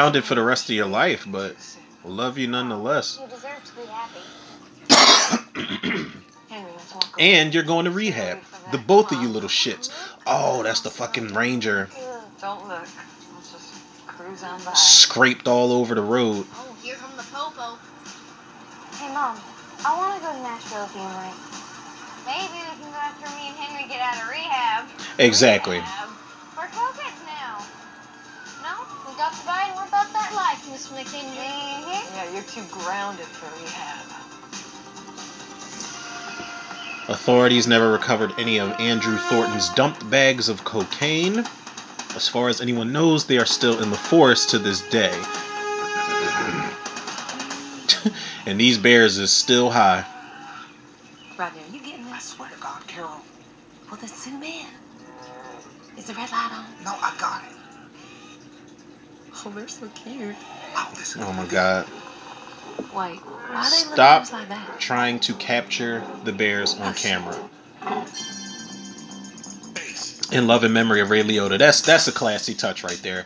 Grounded for the rest of your life, but love you nonetheless. You deserve to be happy. Henry, let's walk over. And you're going to rehab. The both of you little shits. Oh, that's the fucking ranger Don't look. Let's just cruise on by. scraped all over the road. Oh, here come the popo. Hey, Mom. I want to go to Nashville you Maybe we can go after me and Henry get out of rehab. Exactly. Rehab? Got to buy and we're about that life, Miss McKenzie. Mm-hmm. Yeah, you're too grounded for rehab. Authorities never recovered any of Andrew Thornton's dumped bags of cocaine. As far as anyone knows, they are still in the forest to this day. and these bears is still high. Rodney, are you getting I swear to God, Carol. Well, then zoom in. Is the red light on? No, I got it. Oh, they're so cute. Oh, listen. Oh my god. Wait, why are they Stop like that? trying to capture the bears on camera. in love and memory of Ray Liotta. That's that's a classy touch right there.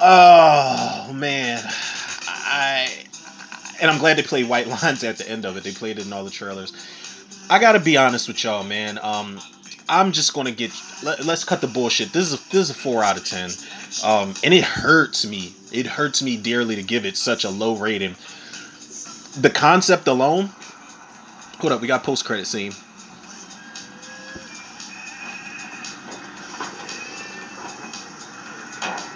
Oh man, I and I'm glad they played White Lines at the end of it. They played it in all the trailers. I gotta be honest with y'all, man. Um, I'm just gonna get. Let, us cut the bullshit. This is a this is a four out of ten. Um, and it hurts me. It hurts me dearly to give it such a low rating. The concept alone. Hold up, we got post credit scene.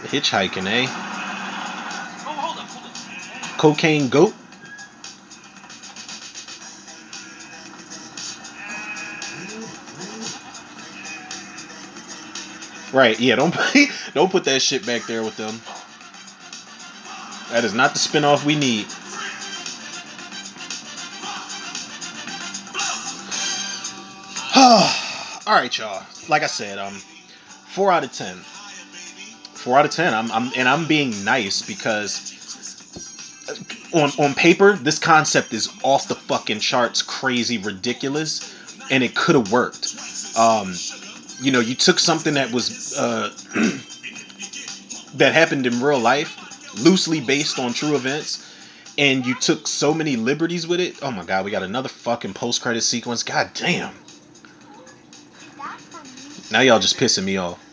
Hitchhiking, eh? Oh, hold up, hold up. Cocaine goat. Right, yeah, don't don't put that shit back there with them. That is not the spinoff we need. All right, y'all. Like I said, um, four out of ten. Four out of ten. I'm, I'm, and I'm being nice because on on paper, this concept is off the fucking charts, crazy, ridiculous, and it could have worked. Um, you know, you took something that was uh, that happened in real life, loosely based on true events, and you took so many liberties with it. Oh my god, we got another fucking post credit sequence. God damn. Now y'all just pissing me off.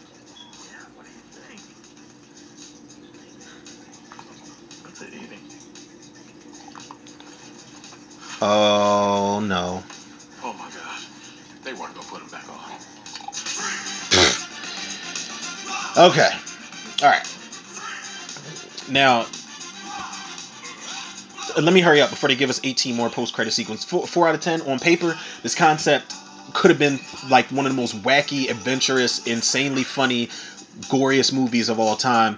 Oh what Okay. All right. Now, let me hurry up before they give us 18 more post-credit sequence. Four, four out of 10 on paper. This concept could have been like one of the most wacky, adventurous, insanely funny, goriest movies of all time.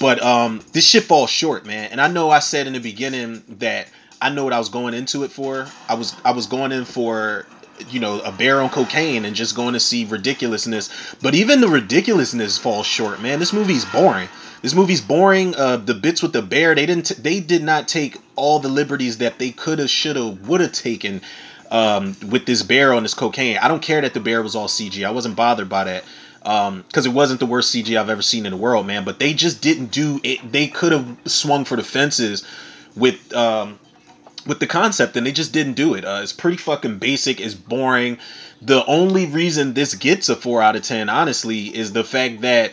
But um, this shit falls short, man. And I know I said in the beginning that I know what I was going into it for. I was I was going in for you know a bear on cocaine and just going to see ridiculousness. But even the ridiculousness falls short, man. This movie's boring. This movie's boring. Uh, the bits with the bear, they didn't. T- they did not take all the liberties that they could have, should have, would have taken um, with this bear on this cocaine. I don't care that the bear was all CG. I wasn't bothered by that because um, it wasn't the worst CG I've ever seen in the world, man. But they just didn't do it. They could have swung for the fences with um, with the concept, and they just didn't do it. Uh, it's pretty fucking basic. It's boring. The only reason this gets a four out of ten, honestly, is the fact that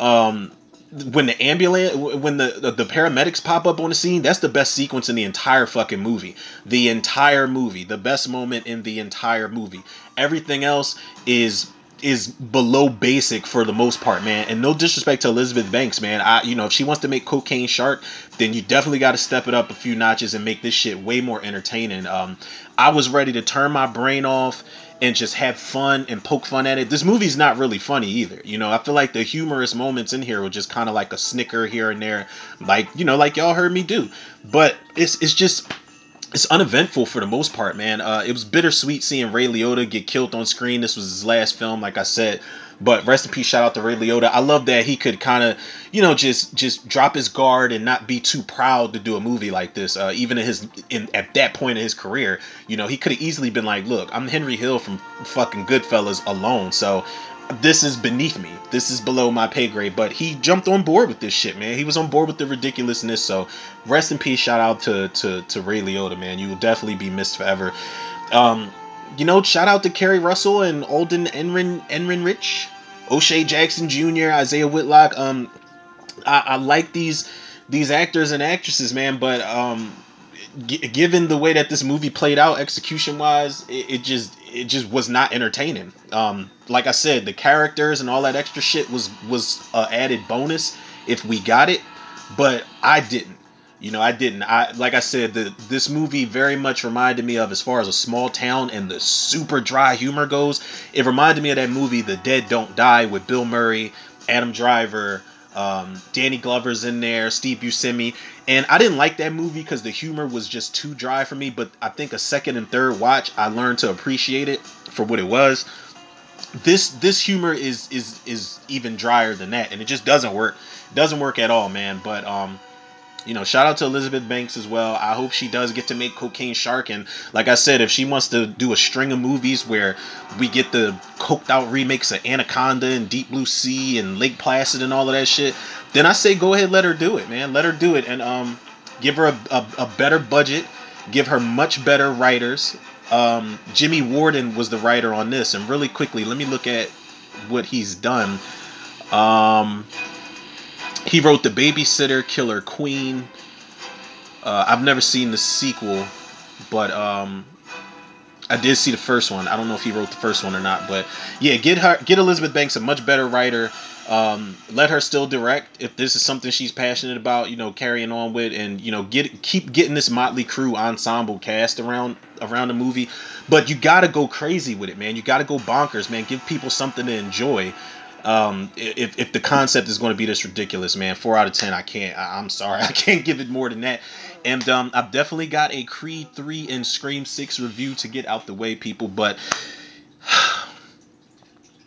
um, when the ambulance when the, the, the paramedics pop up on the scene that's the best sequence in the entire fucking movie the entire movie the best moment in the entire movie everything else is is below basic for the most part man and no disrespect to elizabeth banks man i you know if she wants to make cocaine shark then you definitely got to step it up a few notches and make this shit way more entertaining um i was ready to turn my brain off and just have fun and poke fun at it. This movie's not really funny either. You know, I feel like the humorous moments in here were just kind of like a snicker here and there, like you know, like y'all heard me do. But it's it's just it's uneventful for the most part, man. Uh, it was bittersweet seeing Ray Liotta get killed on screen. This was his last film, like I said. But rest in peace, shout out to Ray Liotta. I love that he could kind of, you know, just just drop his guard and not be too proud to do a movie like this. Uh, even in his in at that point in his career, you know, he could have easily been like, "Look, I'm Henry Hill from fucking Goodfellas alone, so this is beneath me. This is below my pay grade." But he jumped on board with this shit, man. He was on board with the ridiculousness. So rest in peace. Shout out to to to Ray Liotta, man. You will definitely be missed forever. Um, you know, shout out to Keri Russell and Alden Enrin Enrinrich, O'Shea Jackson Jr., Isiah Whitlock. Um, I, I like these these actors and actresses, man, but um, g- given the way that this movie played out, execution wise, it, it just it just was not entertaining. Um, like I said, the characters and all that extra shit was was a added bonus if we got it, but I didn't. You know, I didn't. I like I said, the this movie very much reminded me of as far as a small town and the super dry humor goes. It reminded me of that movie The Dead Don't Die with Bill Murray, Adam Driver, um, Danny Glover's in there, Steve Buscemi, and I didn't like that movie because the humor was just too dry for me. But I think a second and third watch, I learned to appreciate it for what it was. This this humor is is is even drier than that, and it just doesn't work. Doesn't work at all, man. But um, you know, shout out to Elizabeth Banks as well. I hope she does get to make Cocaine Shark. And like I said, if she wants to do a string of movies where we get the coked out remakes of Anaconda and Deep Blue Sea and Lake Placid and all of that shit, then I say go ahead, let her do it, man. Let her do it, and um, give her a, a, a better budget, give her much better writers. Um, Jimmy Warden was the writer on this, and really quickly, let me look at what he's done. Um, he wrote The Babysitter, Killer Queen. Uh, I've never seen the sequel, but um, I did see the first one. I don't know if he wrote the first one or not, but yeah, get her, get Elizabeth Banks a much better writer. Um, let her still direct if this is something she's passionate about, you know, carrying on with, and you know, get keep getting this motley crew ensemble cast around around the movie. But you gotta go crazy with it, man. You gotta go bonkers, man. Give people something to enjoy um if, if the concept is going to be this ridiculous man four out of ten i can't I, i'm sorry i can't give it more than that. And um i've definitely got a creed 3 and scream 6 review to get out the way people but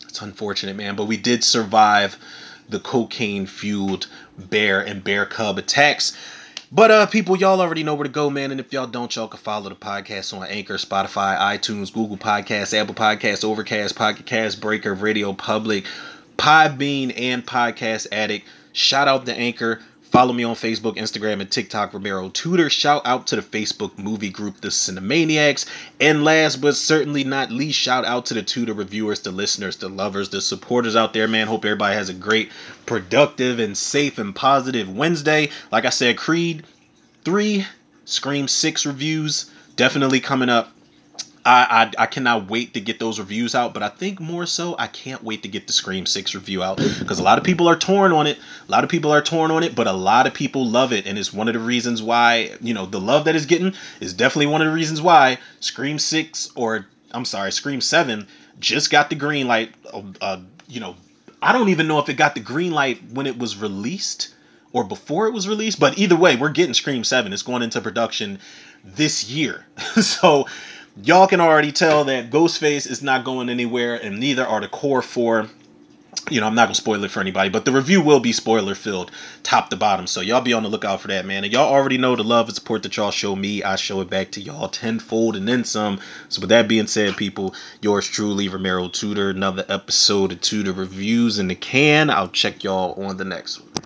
it's unfortunate man but we did survive the cocaine fueled bear and bear cub attacks. But uh people y'all already know where to go man and if y'all don't y'all can follow the podcast on anchor spotify itunes google podcasts apple podcasts overcast pocket cast breaker radio public Podbean and Podcast Addict. Shout out to Anchor. Follow me on Facebook, Instagram, and TikTok, Romero Tutor. Shout out to the Facebook movie group, The Cinemaniacs. And last but certainly not least, shout out to the Tutor reviewers, the listeners, the lovers, the supporters out there, man. Hope everybody has a great, productive, and safe and positive Wednesday. Like I said, Creed 3, Scream 6 reviews definitely coming up. I, I I cannot wait to get those reviews out, but I think more so I can't wait to get the Scream 6 review out because a lot of people are torn on it. A lot of people are torn on it, but a lot of people love it and it's one of the reasons why, you know, the love that it's getting is definitely one of the reasons why Scream 6 or I'm sorry, Scream 7 just got the green light uh, uh, you know, I don't even know if it got the green light when it was released or before it was released, but either way, we're getting Scream 7. It's going into production this year. so y'all can already tell that Ghostface is not going anywhere, and neither are the core four. You know, I'm not gonna spoil it for anybody, but the review will be spoiler filled, top to bottom. So y'all be on the lookout for that, man. And y'all already know the love and support that y'all show me. I show it back to y'all tenfold and then some. So with that being said, people, yours truly, Romero Tudor. Another episode of Tudor reviews in the can. I'll check y'all on the next one.